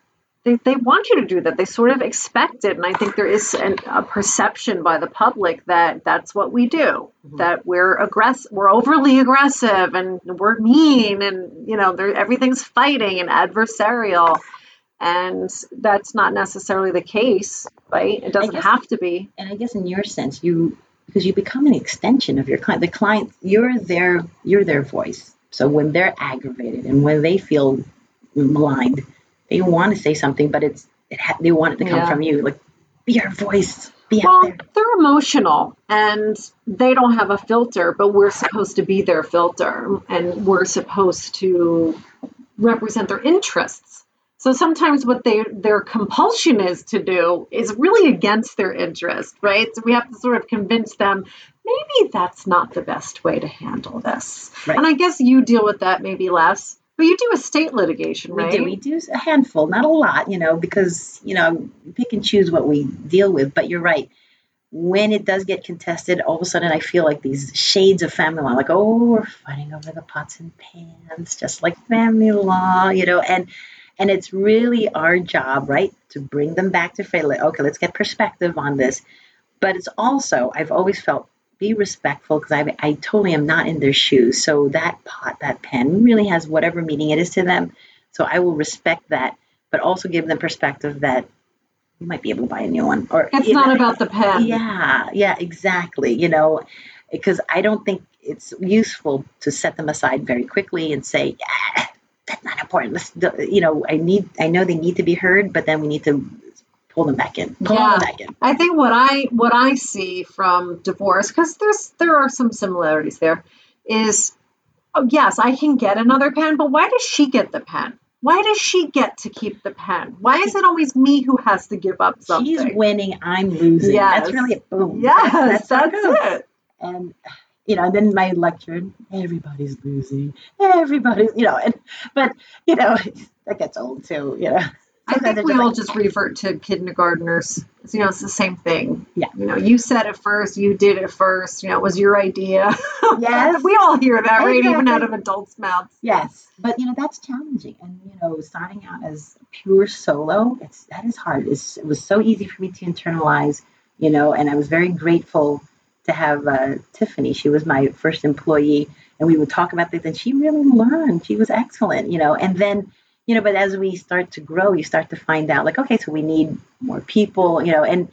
they, they want you to do that. They sort of expect it. And I think there is an, a perception by the public that that's what we do, Mhm. that we're aggressive, we're overly aggressive and we're mean and, you know, everything's fighting and adversarial. And that's not necessarily the case, right? It doesn't guess- have to be. and I guess in your sense, you because you become an extension of your client. The client, you're their you're their voice. So when they're aggravated and when they feel maligned, they want to say something, but it's it ha- they want it to come Yeah. from you. Like be your voice, be out Well, there. they're emotional and they don't have a filter, but we're supposed to be their filter and we're supposed to represent their interests. So sometimes what they their compulsion is to do is really against their interest, right? So we have to sort of convince them maybe that's not the best way to handle this. Right. And I guess you deal with that maybe less But you do estate litigation, right? We do. We do a handful, not a lot, you know, because you know pick and choose what we deal with. But you're right. When it does get contested, all of a sudden I feel like these shades of family law, like oh, we're fighting over the pots and pans, just like family law, you know, and and it's really our job, right, to bring them back to family. Okay, let's get perspective on this. But it's also I've always felt be respectful because I, I totally am not in their shoes. So that pot, that pen really has whatever meaning it is to them. So I will respect that, but also give them perspective that you might be able to buy a new one. Or it's not know, about the pen. Yeah, yeah, exactly. You know, because I don't think it's useful to set them aside very quickly and say, yeah, that's not important. Let's, you know, I need, I know they need to be heard, but then we need to pull them back in. Pull yeah. them back in. I think what I what I see from divorce, because there's there are some similarities there, is oh, yes, I can get another pen, but why does she get the pen? Why does she get to keep the pen? Why is it always me who has to give up something? She's winning, I'm losing. Yes. That's really a boom. Yes, that's, that's, that's it. And you know, and then my lecture, everybody's losing, everybody's, you know, and but you know, that gets old too, you know. I think we all just revert to kindergartners. You know, it's the same thing. Yeah. You know, you said it first, you did it first. You know, it was your idea. Yes. we all hear that, right? Even out of adults' mouths. Yes. But you know, that's challenging. And you know, starting out as pure solo, it's that is hard. It's, it was so easy for me to internalize. You know, and I was very grateful to have uh, Tiffany. She was my first employee, and we would talk about things, and she really learned. She was excellent. You know, and then you know, but as we start to grow, you start to find out like, okay, so we need more people, you know, and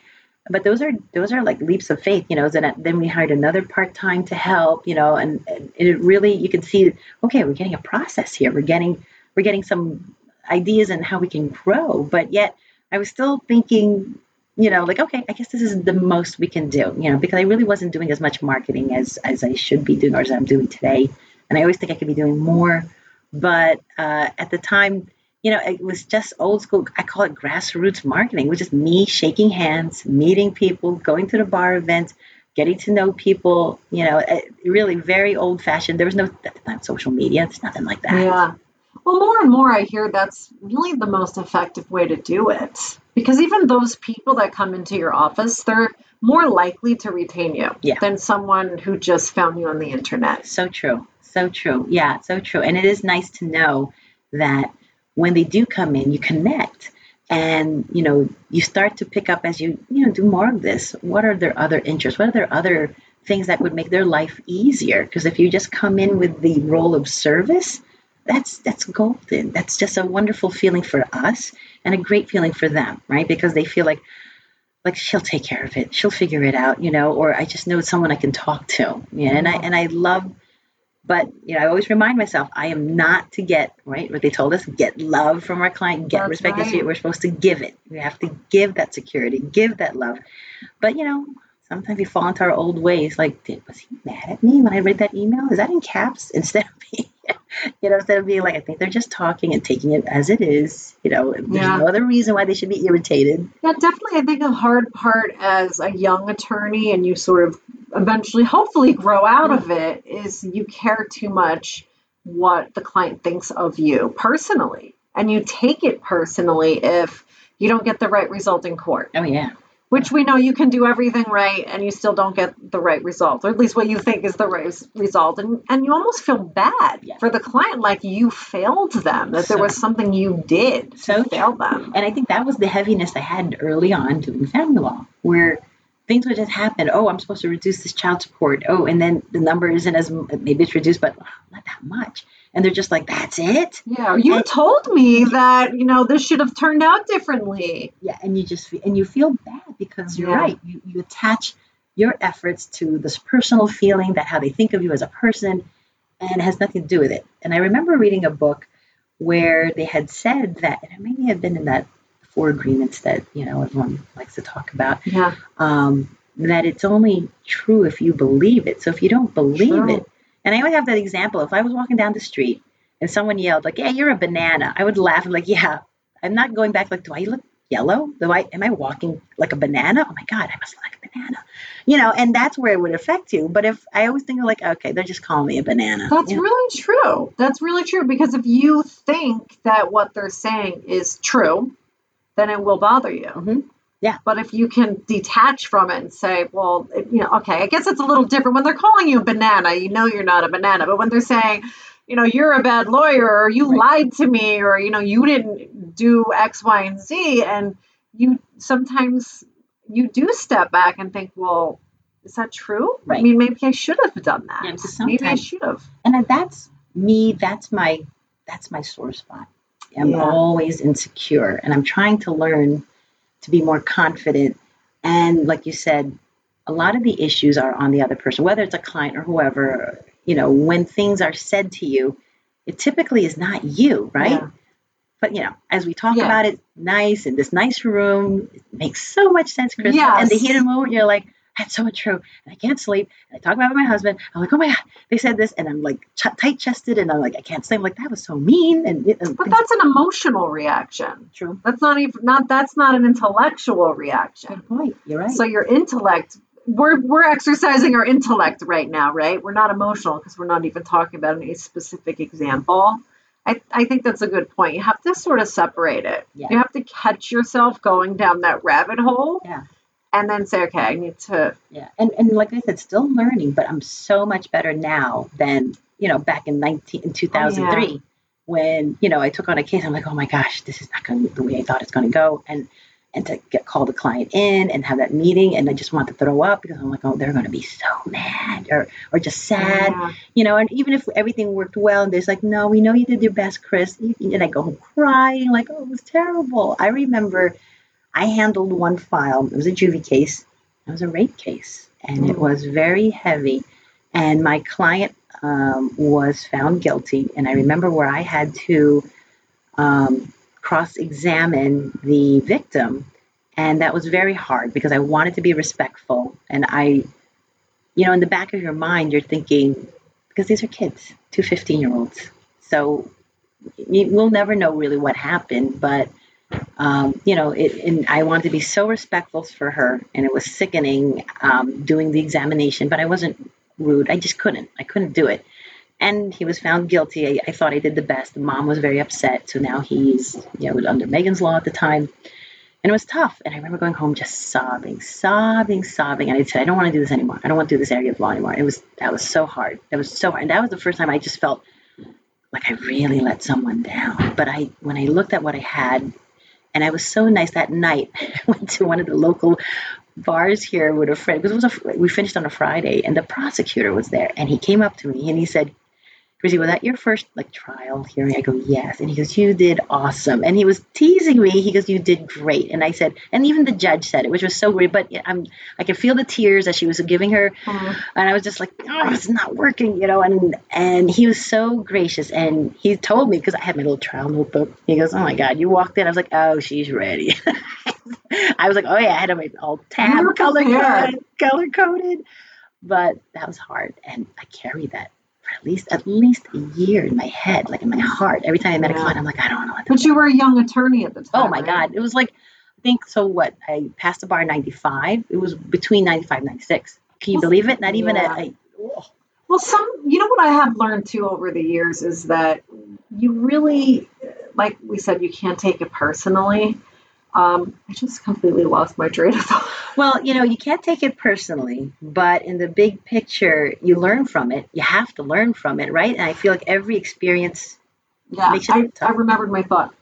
but those are those are like leaps of faith, you know. Then then we hired another part time to help, you know, and, and it really you can see, okay, we're getting a process here. We're getting we're getting some ideas and how we can grow, but yet I was still thinking, you know, like okay, I guess this is the most we can do, you know, because I really wasn't doing as much marketing as as I should be doing or as I'm doing today, and I always think I could be doing more but uh, at the time, you know, it was just old school. I call it grassroots marketing, which is me shaking hands, meeting people, going to the bar events, getting to know people. You know, really very old fashioned. There was no not social media. It's nothing like that. Yeah. Well, more and more I hear that's really the most effective way to do it. Because even those people that come into your office, they're more likely to retain you yeah. than someone who just found you on the internet. So true so true. Yeah, so true. And it is nice to know that when they do come in, you connect and you know you start to pick up as you you know do more of this what are their other interests what are their other things that would make their life easier because if you just come in with the role of service that's that's golden that's just a wonderful feeling for us and a great feeling for them right because they feel like like she'll take care of it she'll figure it out you know or i just know it's someone i can talk to yeah and i and i love but you know, I always remind myself I am not to get right what they told us: get love from our client, get That's respect. Right. We're supposed to give it. We have to give that security, give that love. But you know, sometimes we fall into our old ways. Like, did, was he mad at me when I read that email? Is that in caps instead of being, you know, instead of being like, I think they're just talking and taking it as it is. You know, there's yeah. no other reason why they should be irritated. Yeah, definitely. I think a hard part as a young attorney, and you sort of eventually hopefully grow out of mm-hmm. it is you care too much what the client thinks of you personally and you take it personally if you don't get the right result in court oh yeah which we know you can do everything right and you still don't get the right result or at least what you think is the right result and and you almost feel bad yeah. for the client like you failed them that so, there was something you did so to fail them and i think that was the heaviness i had early on doing family law where things would just happen. Oh, I'm supposed to reduce this child support. Oh, and then the number isn't as maybe it's reduced, but not that much. And they're just like, that's it. Yeah, you and, told me that you know this should have turned out differently. Yeah, and you just and you feel bad because you're yeah. right. You you attach your efforts to this personal feeling that how they think of you as a person, and it has nothing to do with it. And I remember reading a book where they had said that, and it may have been in that four agreements that you know everyone likes to talk about. Yeah. Um, that it's only true if you believe it. So if you don't believe True. it, and I always have that example. If I was walking down the street and someone yelled like, "Yeah, you're a banana," I would laugh and like, "Yeah." I'm not going back like, "Do I look yellow? Do I am I walking like a banana? Oh my god, I must look like a banana." you know, and that's where it would affect you. But if I always think like, okay, they're just calling me a banana. That's know? really true. That's really true because if you think that what they're saying is true, then it will bother you. Mhm. Yeah. But if you can detach from it and say, well, you know, okay, I guess it's a little different. When they're calling you a banana, you know you're not a banana. But when they're saying, you know, you're a bad lawyer or you Right. lied to me or, you know, you didn't do X, Y, and Z, and you sometimes you do step back and think, well, is that true? I mean, maybe I should have done that. Yeah, maybe I should have. and that's me that's my that's my sore spot i'm Yeah. always insecure and i'm trying to learn to be more confident and like you said a lot of the issues are on the other person whether it's a client or whoever you know when things are said to you it typically is not you right Yeah. but you know as we talk Yeah. about it nice in this nice room it makes so much sense chris Yes. and the heat of the moment you're like that's so true and i can't sleep and i talk about it with my husband i'm like oh my god they said this and i'm like ch- tight chested and i'm like i can't sleep I'm like that was so mean and, and But that's an emotional reaction. true That's not even not that's not an intellectual reaction. good point you're right So your intellect we're we're exercising our intellect right now, right? We're not emotional because we're not even talking about any specific example. I, I think that's a good point. You have to sort of separate it. Yeah. You have to catch yourself going down that rabbit hole yeah and then say, okay, I need to yeah and, and like i said still learning but i'm so much better now than you know back in 19 in 2003 when you know i took on a case i'm like oh my gosh this is not going to the way i thought it's going to go and and to get call the client in and have that meeting and i just want to throw up because i'm like oh they're going to be so mad or or just sad Yeah. you know and even if everything worked well and there's like no we know you did your best chris and i go home crying like oh it was terrible i remember i handled one file. It was a juvie case. It was a rape case and it Mm. was very heavy. And my client um, was found guilty and i remember where i had to um, cross-examine the victim and that was very hard because i wanted to be respectful. And i you know in the back of your mind you're thinking because these are kids two 15 year olds so we'll never know really what happened but um, you know it, and i wanted to be so respectful for her and it was sickening um, doing the examination but i wasn't rude i just couldn't i couldn't do it and he was found guilty I, I thought i did the best mom was very upset so now he's you know under megan's law at the time and it was tough. And I remember going home just sobbing, sobbing, sobbing. And I said, I don't want to do this anymore. I don't want to do this area of law anymore. It was that was so hard. It was so hard. And that was the first time I just felt like I really let someone down. But I when I looked at what I had, and I was so nice that night, I went to one of the local bars here with a friend because it was a we finished on a Friday, and the prosecutor was there, and he came up to me and he said. Chrissy, was that your first like trial hearing? I go, yes. And he goes, you did awesome. And he was teasing me. He goes, you did great. And I said, and even the judge said it, which was so great. But I'm, I could feel the tears as she was giving her, Mhm. and I was just like, oh, it's not working, you know. And and he was so gracious, and he told me because I had my little trial notebook. He goes, oh my God, you walked in. I was like, oh, she's ready. I was like, oh yeah, I had them all tab color coded, color coded. But that was hard, and I carry that for at least at least a year in my head, like in my heart. Every time I met a client, I'm like, I don't know what to But you were a young attorney at the time. Oh my right? God. It was like, I think, so what? I passed the bar in 95. It was between 95 and 96. Can you Well, believe it? Not even yeah. a, a oh, Well, some, you know what I have learned too over the years is that you really, like we said, you can't take it personally. Um, I just completely lost my train of thought. Well, you know, you can't take it personally, but in the big picture, you learn from it. You have to learn from it, right? And I feel like every experience, Yeah, I. I remembered my thought.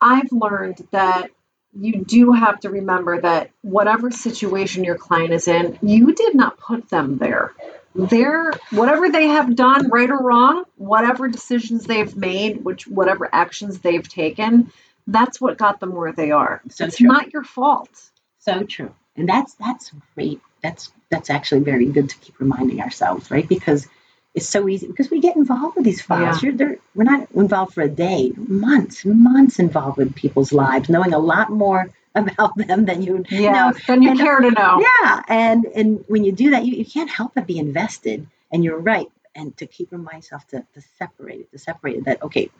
I've learned that you do have to remember that whatever situation your client is in, you did not put them there. They're whatever they have done, right or wrong, whatever decisions they've made, which whatever actions they've taken, that's what got them where they are. So it's true. not your fault. so true. And that's that's great. That's that's actually very good to keep reminding ourselves, right? Because it's so easy because we get involved with these files. You're, we're not involved for a day, months, months involved with people's lives, knowing a lot more about them than you Yeah, know. than you and- care to know. Yeah, and and when you do that, you, you can't help but be invested. And you're right. And to keep reminding myself to, to separate it, to separate it, that okay,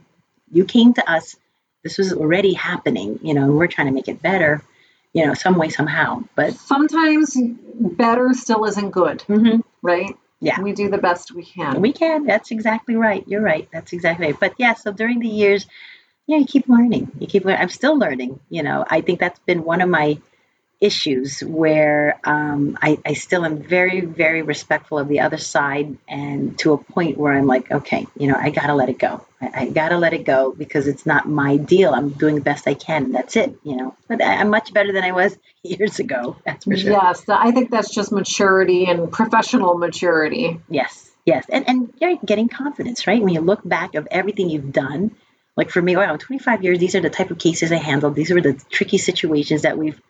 you came to us, this was already happening, you know, and we're trying to make it better. you know, some way, somehow. But sometimes better still isn't good, mm-hmm. right? Yeah. We do the best we can. We can. That's exactly right. You're right. That's exactly right. But yeah, so during the years, yeah, you keep learning. You keep. learning. I'm still learning. You know, I think that's been one of my issues where um, I, I still am very, very respectful of the other side, and to a point where I'm like, okay, you know, I gotta let it go. I, I gotta let it go because it's not my deal. I'm doing the best I can. That's it. You know, but I, I'm much better than I was years ago. That's for sure. Yes, I think that's just maturity and professional maturity. Yes, yes, and and you're getting confidence, right? When you look back of everything you've done. Like for me, wow, 25 years, these are the type of cases I handled. These were the tricky situations that we've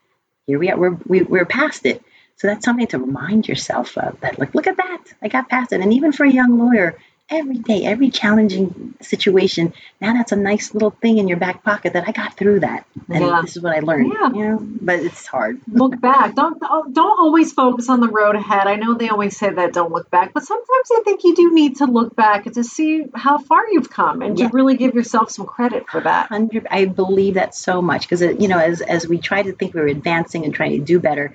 here we are we're, we, we're past it. So that's something to remind yourself of that like look at that i got past it. And even for a young lawyer every day every challenging situation now that's a nice little thing in your back pocket that i got through that and Yeah. this is what i learned Yeah. you know but it's hard Look back. Don't don't always focus on the road ahead. I know they always say that don't look back, but sometimes I think you do need to look back to see how far you've come and Yeah. to really give yourself some credit for that. hundred. I believe that so much because you know, as as we try to think we were advancing and trying to do better,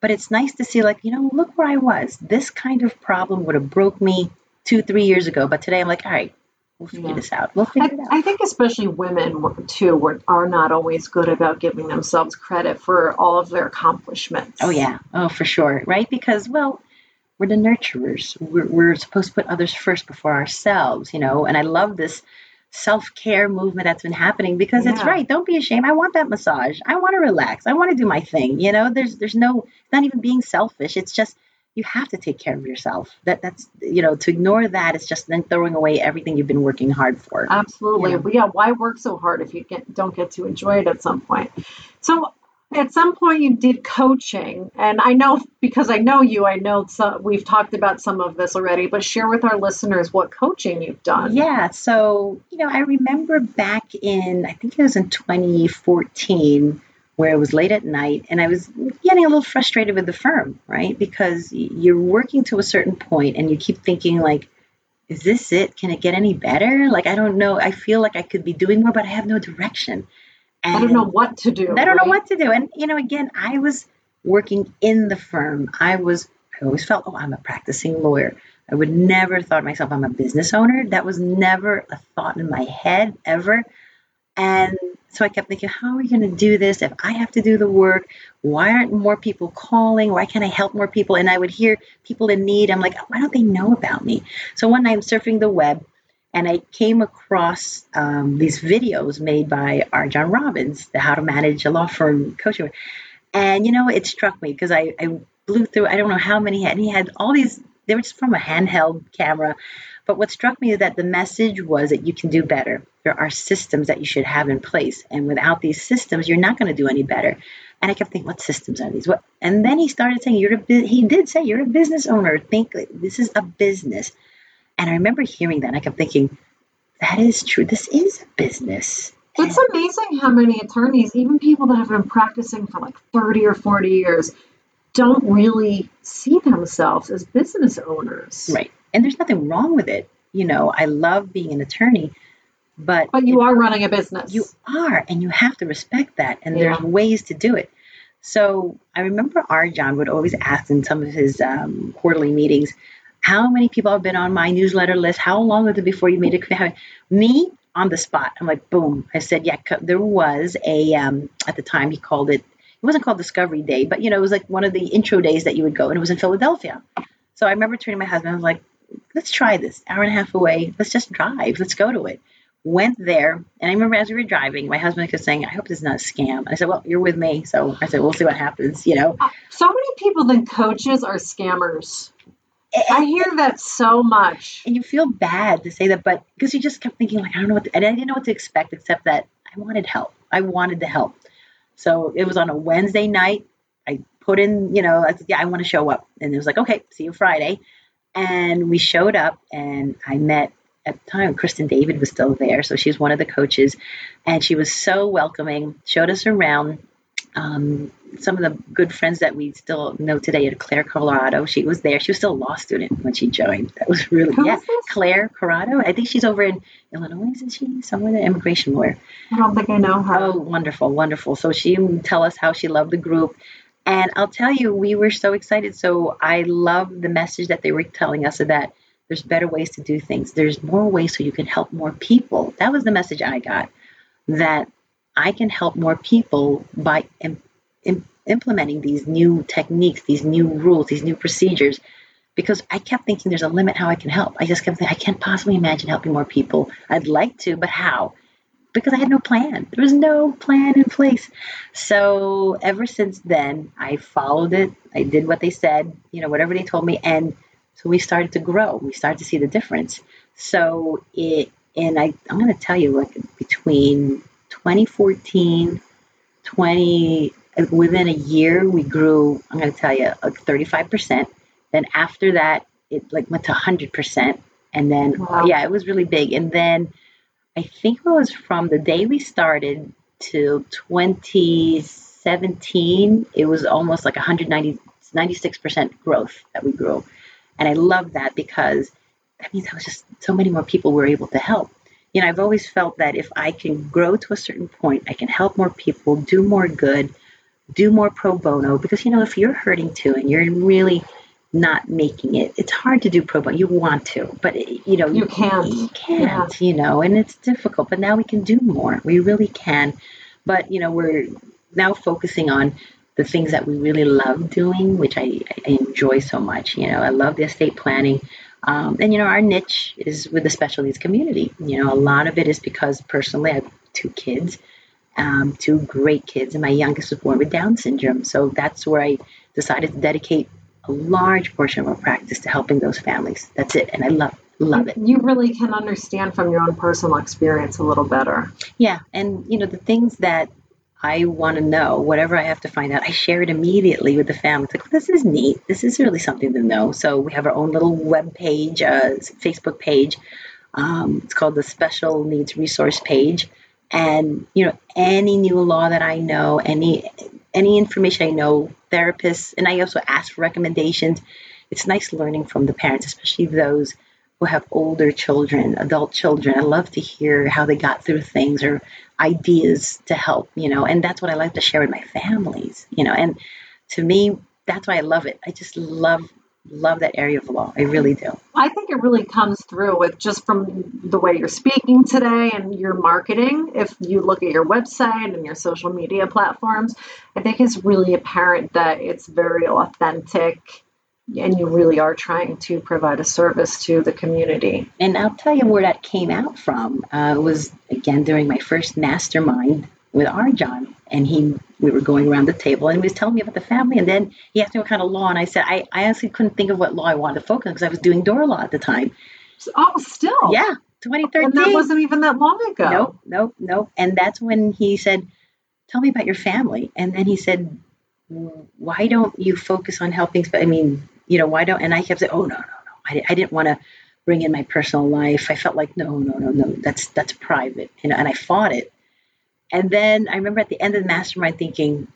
but it's nice to see like you know, look where I was. This kind of problem would have broke me two, three years ago, but today I'm like, all right, we'll figure Yeah. this out. We'll I, figure it out. I think especially women too are not always good about giving themselves credit for all of their accomplishments. oh yeah, oh for sure, right? Because well. We're the nurturers. We're, we're supposed to put others first before ourselves, you know. And I love this self care movement that's been happening because it's right. Don't be ashamed. I want that massage. I want to relax. I want to do my thing. You know, there's there's no not even being selfish. It's just you have to take care of yourself. That that's you know to ignore that is just then throwing away everything you've been working hard for. Absolutely. Yeah. But yeah, why work so hard if you get, don't get to enjoy it at some point? So at some point you did coaching, and I know because I know you, I know some, we've talked about some of this already, but share with our listeners what coaching you've done. Yeah, so you know, I remember back in I think it was in 2014 where it was late at night and I was getting a little frustrated with the firm, right? Because you're working to a certain point and you keep thinking like is this it? Can it get any better? Like I don't know. I feel like I could be doing more but I have no direction. And I don't know what to do. I don't know what to do. And you know, again, I was working in the firm. I was I always felt, oh, I'm a practicing lawyer. I would never thought myself I'm a business owner. That was never a thought in my head ever. And so I kept thinking, how are we going to do this if I have to do the work? Why aren't more people calling? Why can't I help more people? And I would hear people in need. I'm like, why don't they know about me? So one night I'm surfing the web and I came across um, these videos made by RJon Robbins, the How to Manage a Law Firm coaching. And you know, it struck me because I, I blew through. I don't know how many. And he had all these. They were just from a handheld camera. But what struck me is that the message was that you can do better. There are systems that you should have in place, and without these systems, you're not going to do any better. And I kept thinking, what systems are these? What? And then he started saying, "You're a." bu- He did say, "You're a business owner. Think this is a business." And I remember hearing that. And I kept thinking, that is true. This is a business. It's amazing how many attorneys, even people that have been practicing for like 30 or 40 years, don't really see themselves as business owners. Right. And there's nothing wrong with it. You know, I love being an attorney, but But you are running a business. you are, and you have to respect that. And there's ways to do it. So I remember RJon would always ask in some of his um, quarterly meetings, how many people have been on my newsletter list? How long was it before you made a commitment? Me on the spot. I'm like, boom. I said, yeah, there was a, um, at the time he called it, it wasn't called Discovery Day, but you know, it was like one of the intro days that you would go, and it was in Philadelphia. So I remember turning to my husband, I was like, let's try this. Hour and a half away. Let's just drive. Let's go to it. Went there, and I remember as we were driving, my husband kept saying, I hope this is not a scam. I said, Well, you're with me. So I said, We'll see what happens, you know. Uh, so many people think coaches are scammers. I hear that so much. and you feel bad to say that, but because you just kept thinking like I don't know what, to, and I didn't know what to expect except that I wanted help. I wanted the help. So it was on a Wednesday night. I put in, you know, I said, yeah, I want to show up, and it was like, okay, see you Friday, and we showed up, and I met at the time Kristen David was still there, so she's one of the coaches, and she was so welcoming. Showed us around. um, some of the good friends that we still know today at Claire Colorado. She was there. She was still a law student when she joined. That was really Who yeah. Claire Colorado. I think she's over in Illinois, isn't she? Somewhere there, immigration lawyer. I don't think I know her. Oh, wonderful, wonderful. So she would tell us how she loved the group. And I'll tell you, we were so excited. So I love the message that they were telling us that there's better ways to do things. There's more ways so you can help more people. That was the message I got. That I can help more people by im- im- implementing these new techniques, these new rules, these new procedures. Because I kept thinking there's a limit how I can help. I just kept thinking I can't possibly imagine helping more people. I'd like to, but how? Because I had no plan. There was no plan in place. So ever since then, I followed it. I did what they said, you know, whatever they told me, and so we started to grow. We started to see the difference. So it, and I, I'm going to tell you, like between 2014, 20, within a year, we grew. I'm going to tell you, like 35 percent. Then after that, it like went to 100 percent, and then Wow. yeah, it was really big. And then I think it was from the day we started to 2017, it was almost like 190, 96% growth that we grew. And I love that because that means I was just so many more people were able to help. You know, I've always felt that if I can grow to a certain point, I can help more people, do more good, do more pro bono. Because, you know, if you're hurting too and you're in really not making it, it's hard to do pro bono. You want to, but, you know, You can't. you can't, you know, and it's difficult. But now we can do more. We really can. But you know, we're now focusing on the things that we really love doing, which I, I enjoy so much. You know, I love the estate planning. Um, and you know, our niche is with the special needs community. You know, a lot of it is because personally, I have two kids, um, two great kids, and my youngest was born with Down syndrome. So that's where I decided to dedicate a large portion of our practice to helping those families. That's it, and I love love it. You really can understand from your own personal experience a little better. Yeah, and you know the things that I want to know, whatever I have to find out, I share it immediately with the family. It's like, "Oh, this is neat. This is really something to know. So we have our own little web page, uh, Facebook page. Um, it's called the Special Needs Resource Page, and you know any new law that I know, any any information I know, therapists, and I also ask for recommendations. It's nice learning from the parents, especially those who have older children, adult children. I love to hear how they got through things or ideas to help, you know, and that's what I like to share with my families, you know, and to me, that's why I love it. I just love, love that area of law. I really do. I think it really comes through with just from the way you're speaking today and your marketing. If you look at your website and your social media platforms, I think it's really apparent that it's very authentic and you really are trying to provide a service to the community. And I'll tell you where that came out from. Uh, it was again during my first mastermind with RJon, and he we were going around the table, and he was telling me about the family, and then he asked me what kind of law, and I said I, I honestly couldn't think of what law I wanted to focus on because I was doing door law at the time. Oh, still. Yeah, 2013. And that wasn't even that long ago. Nope, nope, nope. And that's when he said, "Tell me about your family." And then he said, "Why don't you focus on helping?" I mean, you know, why don't? And I kept saying, "Oh no, no, no! I, I didn't want to bring in my personal life. I felt like, no, no, no, no. That's that's private." You know, and I fought it. And then I remember at the end of the mastermind thinking,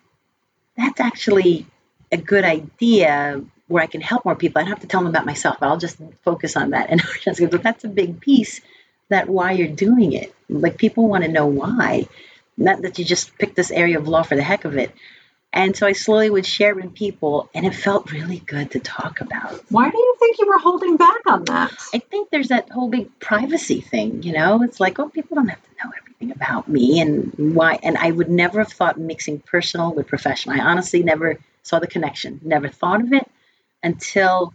"That's actually a good idea." Where I can help more people. I don't have to tell them about myself. I'll just focus on that. And I just go, "But that's a big piece that why you're doing it. Like people want to know why, not that you just picked this area of law for the heck of it. And so I slowly would share with people, and it felt really good to talk about. Why do you think you were holding back on that? I think there's that whole big privacy thing, you know? It's like, oh, people don't have to know everything about me and why. And I would never have thought mixing personal with professional. I honestly never saw the connection, never thought of it until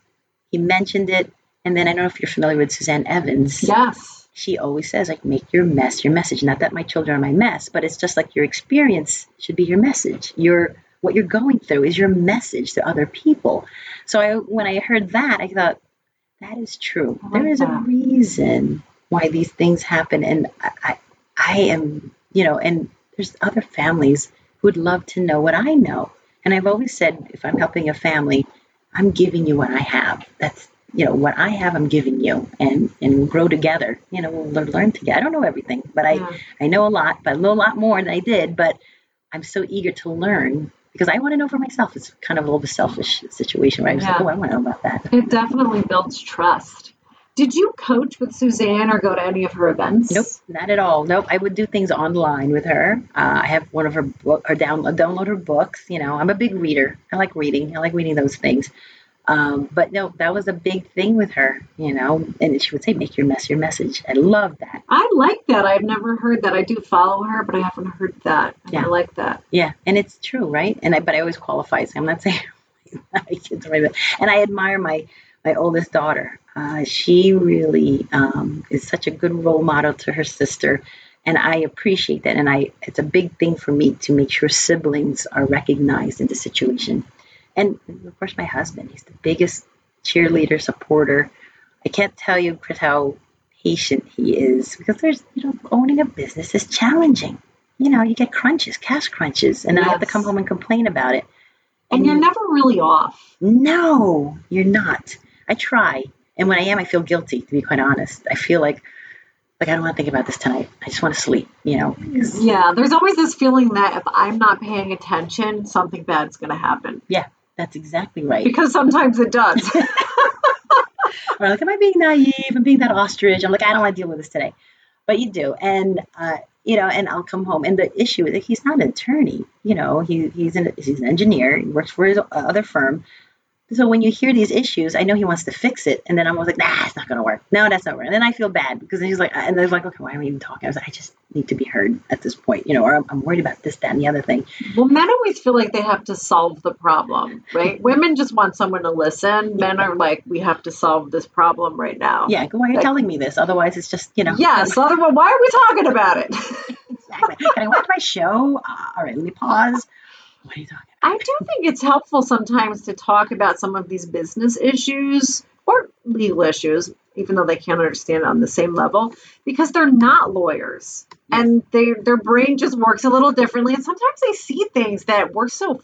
he mentioned it. And then I don't know if you're familiar with Suzanne Evans. Yes. she always says like make your mess your message not that my children are my mess but it's just like your experience should be your message your what you're going through is your message to other people so I, when i heard that i thought that is true like there is a reason why these things happen and I, I i am you know and there's other families who would love to know what i know and i've always said if i'm helping a family i'm giving you what i have that's you know what I have, I'm giving you, and and we'll grow together. You know, we'll learn, learn together. I don't know everything, but I Yeah. I know a lot, but I know a lot more than I did. But I'm so eager to learn because I want to know for myself. It's kind of a little bit selfish situation where I was yeah. like, oh, I want to know about that. It definitely builds trust. Did you coach with Suzanne or go to any of her events? Nope, not at all. Nope, I would do things online with her. Uh, I have one of her book, or down, download her books. You know, I'm a big reader. I like reading. I like reading those things. Um, but no, that was a big thing with her, you know, and she would say, make your mess your message. I love that. I like that. I've never heard that. I do follow her, but I haven't heard that. Yeah. I like that. Yeah. And it's true, right? And I, but I always qualify. So I'm not saying my kids right. And I admire my, my oldest daughter. Uh, she really um, is such a good role model to her sister. And I appreciate that. And I, it's a big thing for me to make sure siblings are recognized in the situation and of course my husband he's the biggest cheerleader supporter i can't tell you chris how patient he is because there's you know owning a business is challenging you know you get crunches cash crunches and then yes. i have to come home and complain about it and, and you're never really off no you're not i try and when i am i feel guilty to be quite honest i feel like like I don't want to think about this tonight. I just want to sleep, you know. Yeah, there's always this feeling that if I'm not paying attention, something bad's going to happen. Yeah, that's exactly right. Because sometimes it does. or like, am I being naive I'm being that ostrich? I'm like, I don't want to deal with this today. But you do. And, uh, you know, and I'll come home. And the issue is that he's not an attorney. You know, he, he's, an, he's an engineer. He works for his other firm. So when you hear these issues, I know he wants to fix it, and then I'm always like, nah, it's not going to work. No, that's not working. And then I feel bad because he's like, and they're like, okay, why am I even talking? I was like, I just need to be heard at this point, you know, or I'm, I'm worried about this, that, and the other thing. Well, men always feel like they have to solve the problem, right? Women just want someone to listen. Men are like, we have to solve this problem right now. Yeah, why are you like, telling me this? Otherwise, it's just, you know. Yes, otherwise, why are we talking about it? exactly. Can I watch my show? Uh, all right, let me pause. What are you talking I do think it's helpful sometimes to talk about some of these business issues or legal issues, even though they can't understand it on the same level, because they're not lawyers. And they their brain just works a little differently. And sometimes they see things that we're so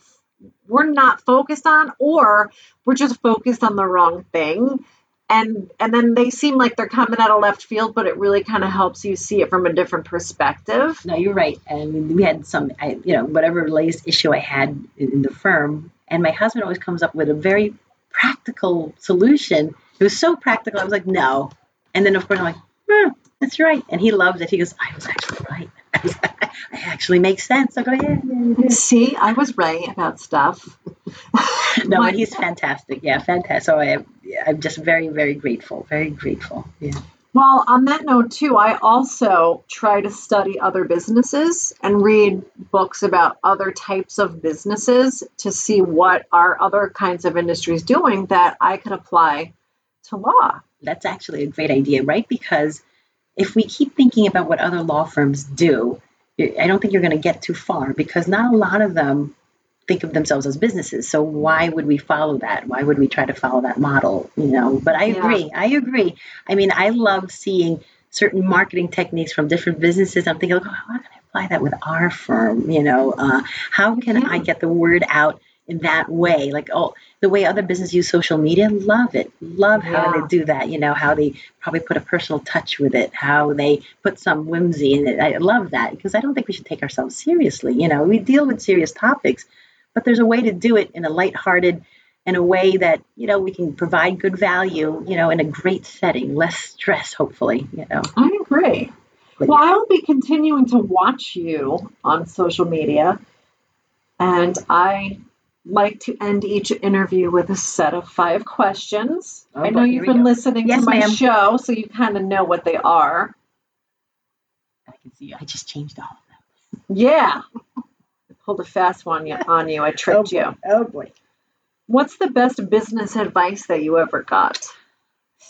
we're not focused on, or we're just focused on the wrong thing and and then they seem like they're coming out of left field but it really kind of helps you see it from a different perspective. No you're right and we had some I, you know whatever latest issue i had in, in the firm and my husband always comes up with a very practical solution. It was so practical i was like no. And then of course i'm like hmm, that's right and he loves it. He goes i was actually right I actually makes sense. I go, yeah, yeah, yeah. See, I was right about stuff. no, but he's fantastic. Yeah, fantastic. So I, I'm just very, very grateful. Very grateful. Yeah. Well, on that note, too, I also try to study other businesses and read books about other types of businesses to see what are other kinds of industries doing that I could apply to law. That's actually a great idea, right? Because if we keep thinking about what other law firms do, I don't think you're going to get too far because not a lot of them think of themselves as businesses. So why would we follow that? Why would we try to follow that model? You know, but I agree. I agree. I mean, I love seeing certain marketing techniques from different businesses. I'm thinking, oh, how can I apply that with our firm? You know, uh, how can yeah. I get the word out in that way? Like, oh, the way other businesses use social media, love it. Love how yeah. they do that. You know, how they probably put a personal touch with it, how they put some whimsy in it. I love that because I don't think we should take ourselves seriously. You know, we deal with serious topics, but there's a way to do it in a lighthearted in a way that you know we can provide good value you know in a great setting less stress hopefully you know i agree well i'll be continuing to watch you on social media and i like to end each interview with a set of five questions. Oh, I know you've been go. listening yes, to my ma'am. show, so you kind of know what they are. I can see you. I just changed all of them. Yeah. I pulled a fast one on you. I tricked oh, you. Oh boy. What's the best business advice that you ever got?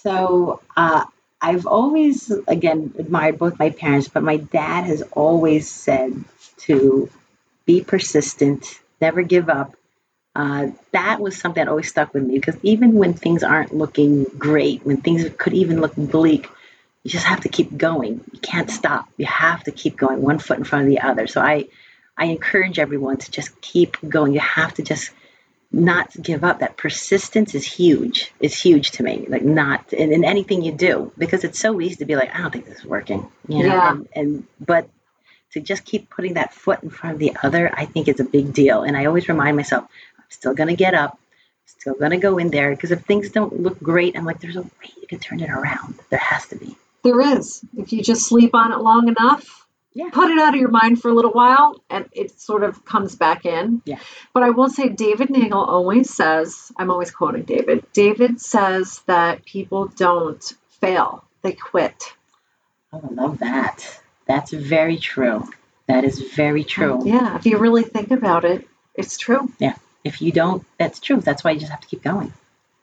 So, uh, I've always, again, admired both my parents, but my dad has always said to be persistent, never give up, uh, that was something that always stuck with me because even when things aren't looking great, when things could even look bleak, you just have to keep going. You can't stop. You have to keep going, one foot in front of the other. So I, I encourage everyone to just keep going. You have to just not give up. That persistence is huge. It's huge to me. Like not in, in anything you do because it's so easy to be like, I don't think this is working. You know? Yeah. And, and but to just keep putting that foot in front of the other, I think is a big deal. And I always remind myself, still going to get up, still going to go in there because if things don't look great, I'm like, there's a way you can turn it around. There has to be. There is. If you just sleep on it long enough, Yeah. put it out of your mind for a little while, and it sort of comes back in. Yeah. But I will say, David Nagel always says, I'm always quoting David. David says that people don't fail, they quit. Oh, I love that. That's very true. That is very true. Yeah, if you really think about it, it's true. If you don't, that's true. That's why you just have to keep going.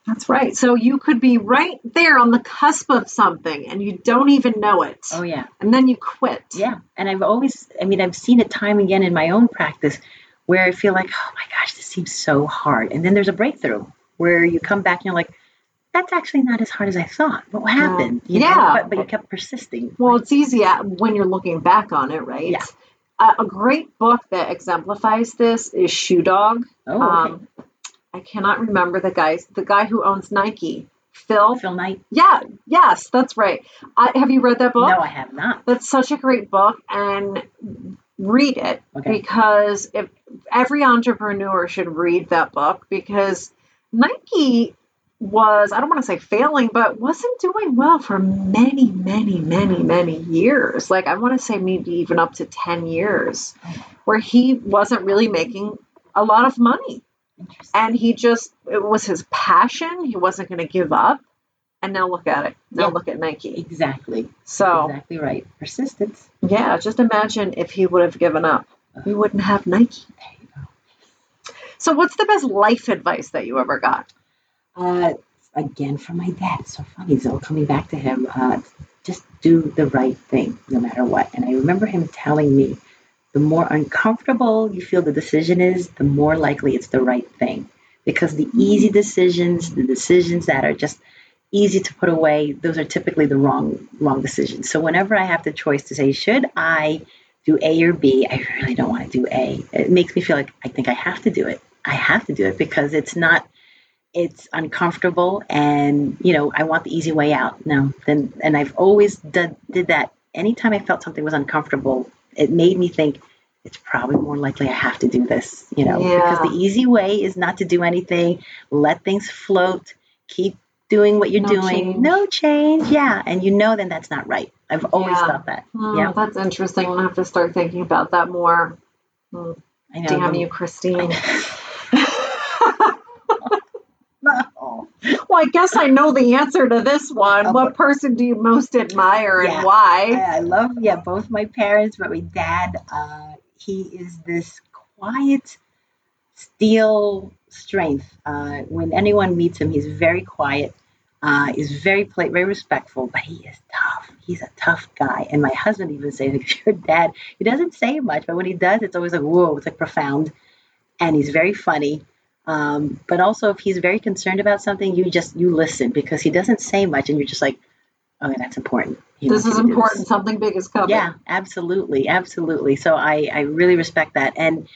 That's right. So you could be right there on the cusp of something and you don't even know it. Oh, yeah. And then you quit. Yeah. And I've always, I mean, I've seen it time again in my own practice where I feel like, oh my gosh, this seems so hard. And then there's a breakthrough where you come back and you're like, that's actually not as hard as I thought. What happened? You know? Yeah. But, but you kept persisting. Well, it's easy when you're looking back on it, right? Yeah. A great book that exemplifies this is Shoe Dog. oh, okay. Um, I cannot remember the guy, the guy who owns Nike, Phil. Phil Knight? Yeah, yes, that's right. I, have you read that book? No, I have not. That's such a great book, and read it Okay. because if every entrepreneur should read that book because Nike was I don't want to say failing, but wasn't doing well for many, many, many, many years. Like I want to say maybe even up to ten years, where he wasn't really making a lot of money, and he just it was his passion. He wasn't going to give up. And now look at it. Now Yeah. look at Nike. Exactly. So Exactly right. Persistence. yeah, just imagine if he would have given up. Uh-huh. We wouldn't have Nike. There you go. So, what's the best life advice that you ever got? Uh, again, from my dad. So funny. So coming back to him, uh, just do the right thing no matter what. And I remember him telling me, the more uncomfortable you feel the decision is, the more likely it's the right thing. Because the easy decisions, the decisions that are just easy to put away, those are typically the wrong wrong decisions. So whenever I have the choice to say, should I do A or B, I really don't want to do A. It makes me feel like I think I have to do it. I have to do it because it's not it's uncomfortable and you know i want the easy way out no then and i've always did, did that anytime i felt something was uncomfortable it made me think it's probably more likely i have to do this you know Yeah. because the easy way is not to do anything let things float keep doing what you're No doing change. no change yeah and you know then that's not right i've always Yeah. thought that Oh, yeah that's interesting. Gonna have to start thinking about that more. Hmm, i know Damn you, Christine. No. Well, I guess I know the answer to this one. Oh, what person do you most admire Yeah. and why? I, I love yeah both my parents, but my dad, uh, he is this quiet steel strength. Uh, when anyone meets him, he's very quiet. Uh, he's very pla very respectful, but he is tough. He's a tough guy. And my husband even says, like, "Your dad, he doesn't say much, but when he does, it's always like whoa, it's like profound." And he's very funny. Um, but also, if he's very concerned about something, you just you listen because he doesn't say much, and you're just like, "Okay, that's important." He this is do this." important. Something big is coming. Yeah, absolutely, absolutely. So I, I really respect that, and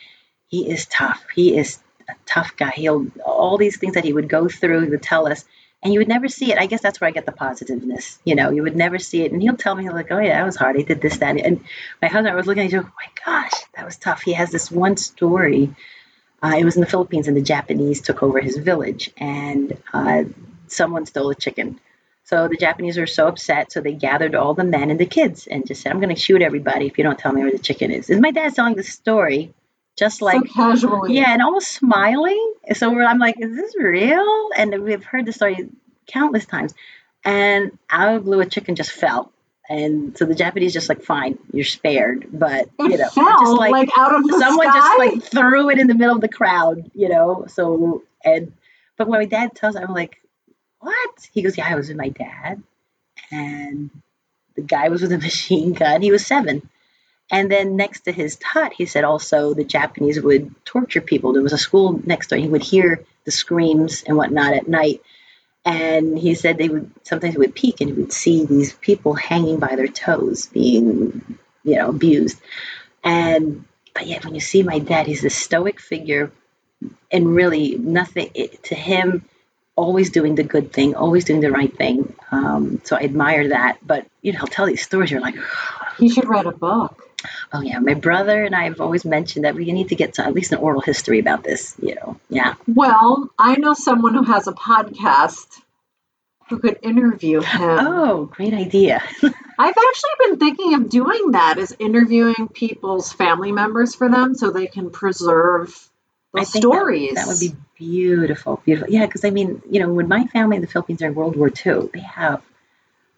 he is tough. He is a tough guy. He'll all these things that he would go through. He would tell us, and you would never see it. I guess that's where I get the positiveness. You know, you would never see it, and he'll tell me like, "Oh yeah, that was hard. I did this, that," and my husband I was looking at you. Oh my gosh, that was tough. He has this one story. Uh, it was in the Philippines, and the Japanese took over his village, and uh, someone stole a chicken. So the Japanese were so upset, so they gathered all the men and the kids and just said, "I'm going to shoot everybody if you don't tell me where the chicken is." And my dad's telling the story, just like so casually. yeah, and almost smiling. So we're, I'm like, "Is this real?" And we've heard the story countless times. And out of blue, a chicken just fell, and so the Japanese just like, "Fine, you're spared," but It you know, just like, out of the someone sky. just like threw it in the middle of the crowd, you know. So and but when my dad tells, I'm like, what? He goes, yeah, I was with my dad, and the guy was with a machine gun. He was seven. And then next to his hut, he said also the Japanese would torture people. There was a school next door. He would hear the screams and whatnot at night. And he said they would sometimes would peek and he would see these people hanging by their toes, being, you know, abused. And but yet when you see my dad, he's this stoic figure, and really nothing it, to him. Always doing the good thing, always doing the right thing. Um, so I admire that. But you know, he'll tell these stories. You're like, he should write a book. Oh yeah, my brother and I have always mentioned that we need to get to at least an oral history about this. You know, yeah. Well, I know someone who has a podcast who could interview him. Oh, great idea. I've actually been thinking of doing that is interviewing people's family members for them so they can preserve the stories. That, that would be beautiful, beautiful. Yeah, because I mean, you know, when my family in the Philippines are in World War II, they have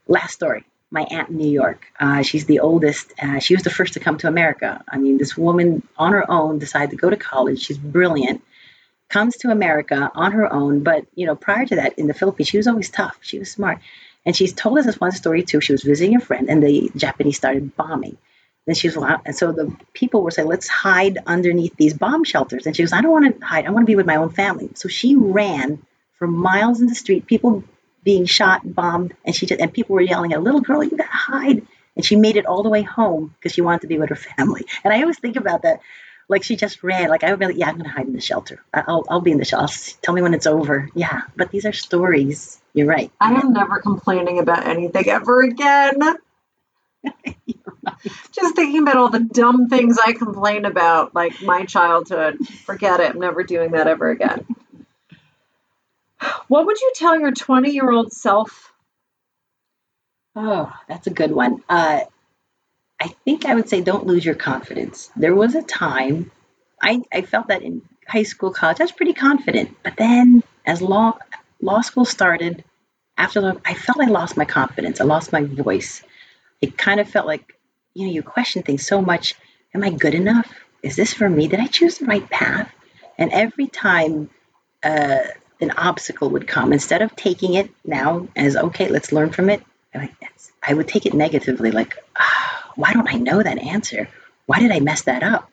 last story. My aunt in New York, uh, she's the oldest. Uh, she was the first to come to America. I mean, this woman on her own decided to go to college. She's brilliant. Comes to America on her own, but you know, prior to that, in the Philippines, she was always tough. She was smart, and she's told us this one story too. She was visiting a friend, and the Japanese started bombing. Then she was, and so the people were saying, let's hide underneath these bomb shelters. And she goes, I don't want to hide. I want to be with my own family. So she ran for miles in the street, people being shot, bombed, and she just, and people were yelling at little girl, you gotta hide. And she made it all the way home because she wanted to be with her family. And I always think about that. Like she just ran. Like I would be like, yeah, I'm gonna hide in the shelter. I'll, I'll be in the shelter. Tell me when it's over. Yeah, but these are stories. You're right. I am never complaining about anything ever again. Just thinking about all the dumb things I complain about, like my childhood. Forget it. I'm never doing that ever again. What would you tell your 20 year old self? Oh, that's a good one. Uh, I think I would say don't lose your confidence. There was a time I, I felt that in high school, college, I was pretty confident. But then as law law school started, after I felt I lost my confidence. I lost my voice. It kind of felt like, you know, you question things so much. Am I good enough? Is this for me? Did I choose the right path? And every time uh, an obstacle would come, instead of taking it now as, okay, let's learn from it, I would take it negatively, like, oh, why don't I know that answer? Why did I mess that up?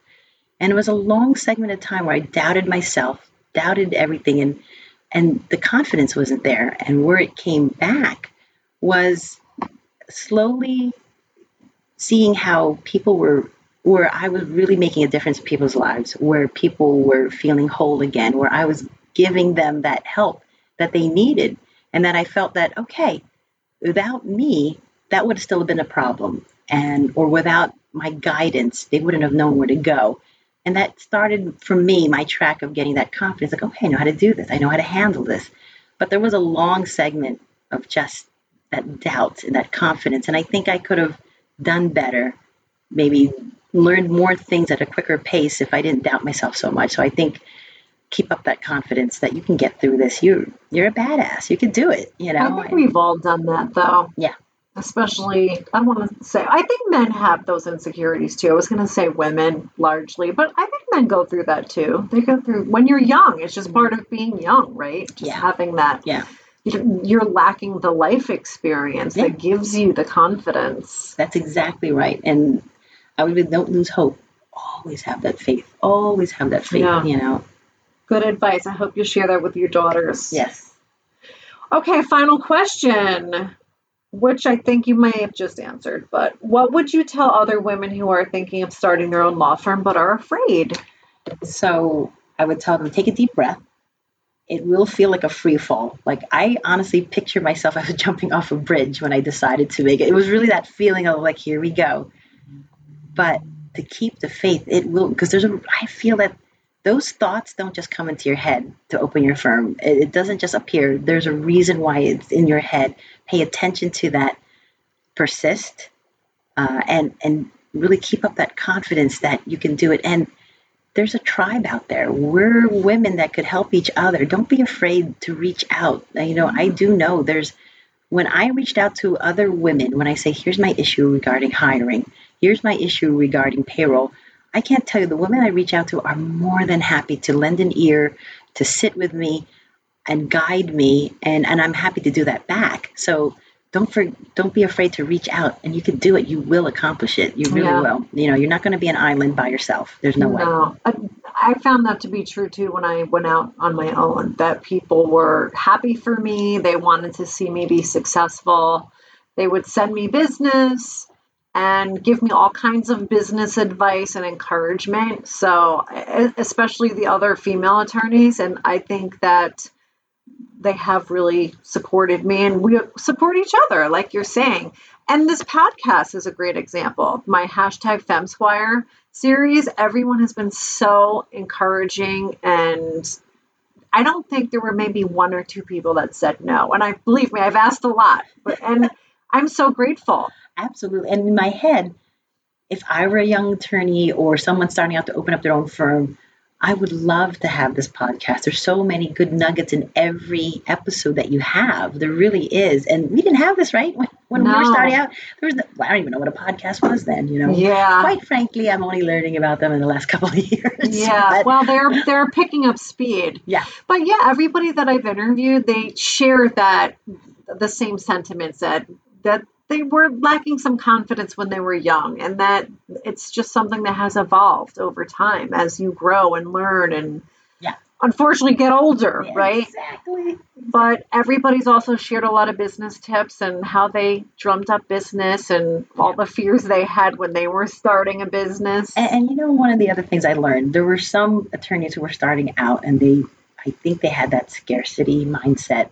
And it was a long segment of time where I doubted myself, doubted everything, and and the confidence wasn't there. And where it came back was slowly seeing how people were where I was really making a difference in people's lives, where people were feeling whole again, where I was giving them that help that they needed. And that I felt that, okay, without me, that would have still have been a problem. And or without my guidance, they wouldn't have known where to go. And that started for me, my track of getting that confidence, like, okay, I know how to do this. I know how to handle this. But there was a long segment of just that doubt and that confidence. And I think I could have done better, maybe learned more things at a quicker pace if I didn't doubt myself so much. So I think keep up that confidence that you can get through this. You you're a badass. You can do it. You know. I think we've all done that though. Yeah. Especially, I want to say. I think men have those insecurities too. I was going to say women largely, but I think men go through that too. They go through when you're young. It's just part of being young, right? Just Yeah. having that. Yeah. You're lacking the life experience Yeah. that gives you the confidence. That's exactly right. And I would don't lose hope. Always have that faith. Always have that faith. Yeah. You know. Good advice. I hope you share that with your daughters. Yes. Okay, final question, which I think you may have just answered, but what would you tell other women who are thinking of starting their own law firm but are afraid? So I would tell them take a deep breath. It will feel like a free fall. Like I honestly picture myself as jumping off a bridge when I decided to make it. It was really that feeling of like, here we go. But to keep the faith, it will because there's a. I feel that those thoughts don't just come into your head to open your firm. It, doesn't just appear. There's a reason why it's in your head. Pay attention to that. Persist, uh, and and really keep up that confidence that you can do it. And there's a tribe out there. We're women that could help each other. Don't be afraid to reach out. You know, I do know there's when I reached out to other women, when I say, here's my issue regarding hiring, here's my issue regarding payroll, I can't tell you the women I reach out to are more than happy to lend an ear, to sit with me and guide me and, and I'm happy to do that back. So don't for, don't be afraid to reach out and you can do it. You will accomplish it. You really Yeah. will. You know, you're not going to be an island by yourself. There's no, way. No, I, I found that to be true too when I went out on my own. That people were happy for me. They wanted to see me be successful. They would send me business and give me all kinds of business advice and encouragement. So, especially the other female attorneys, and I think that they have really supported me and we support each other, like you're saying. And this podcast is a great example. My hashtag FemSquire series, everyone has been so encouraging and I don't think there were maybe one or two people that said no. And I believe me, I've asked a lot, but, and I'm so grateful. Absolutely. And in my head, if I were a young attorney or someone starting out to open up their own firm, I would love to have this podcast. There's so many good nuggets in every episode that you have. There really is. And we didn't have this, right? When, when no. we were starting out, there was, no, I don't even know what a podcast was then, you know? Yeah. Quite frankly, I'm only learning about them in the last couple of years. Yeah. But, well, they're, they're picking up speed. Yeah. But yeah, everybody that I've interviewed, they share that, the same sentiments that, that they were lacking some confidence when they were young and that it's just something that has evolved over time as you grow and learn and yeah. unfortunately get older yeah, right? exactly. But everybody's also shared a lot of business tips and how they drummed up business and all the fears they had when they were starting a business. And, and you know one of the other things i learned there were some attorneys who were starting out and they i think they had that scarcity mindset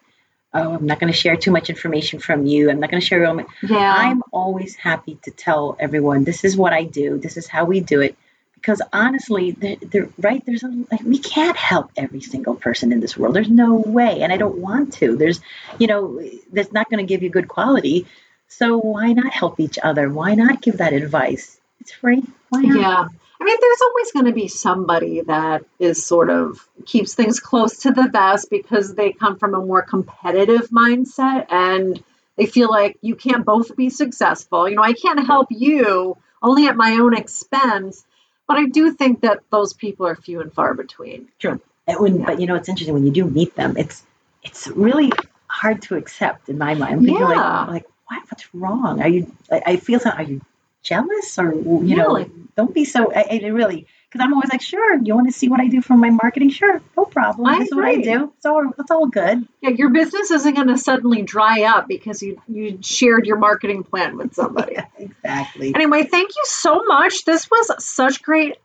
oh, I'm not going to share too much information from you. I'm not going to share my. Yeah. I'm always happy to tell everyone this is what I do. This is how we do it. Because honestly, they're, they're right. There's a like we can't help every single person in this world. There's no way, and I don't want to. There's, you know, that's not going to give you good quality. So why not help each other? Why not give that advice? It's free. Why not? Yeah. I mean, there's always going to be somebody that is sort of keeps things close to the vest because they come from a more competitive mindset and they feel like you can't both be successful. You know, I can't help you only at my own expense. But I do think that those people are few and far between. True. When, yeah. But you know, it's interesting when you do meet them. It's it's really hard to accept in my mind. I'm yeah. like, like what? What's wrong? Are you? I, I feel so. Are you jealous or you really? know? don't be so. I, I really because I'm always like, sure, you want to see what I do for my marketing? Sure, no problem. I That's agree. what I do. It's all it's all good. Yeah, your business isn't going to suddenly dry up because you you shared your marketing plan with somebody. yeah, exactly. Anyway, thank you so much. This was such great,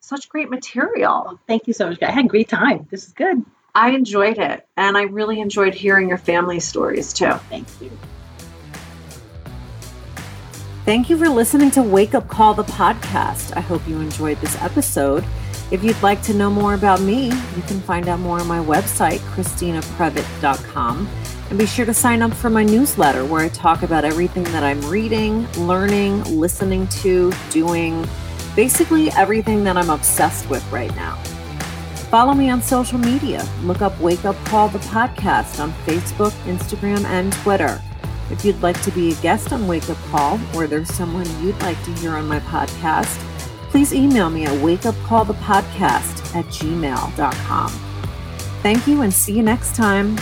such great material. Well, thank you so much. I had a great time. This is good. I enjoyed it, and I really enjoyed hearing your family stories too. Thank you. Thank you for listening to Wake Up Call the podcast. I hope you enjoyed this episode. If you'd like to know more about me, you can find out more on my website, christinaprevite.com. And be sure to sign up for my newsletter where I talk about everything that I'm reading, learning, listening to, doing, basically everything that I'm obsessed with right now. Follow me on social media. Look up Wake Up Call the podcast on Facebook, Instagram, and Twitter. If you'd like to be a guest on Wake Up Call or there's someone you'd like to hear on my podcast, please email me at wakeupcallthepodcast at gmail.com. Thank you and see you next time.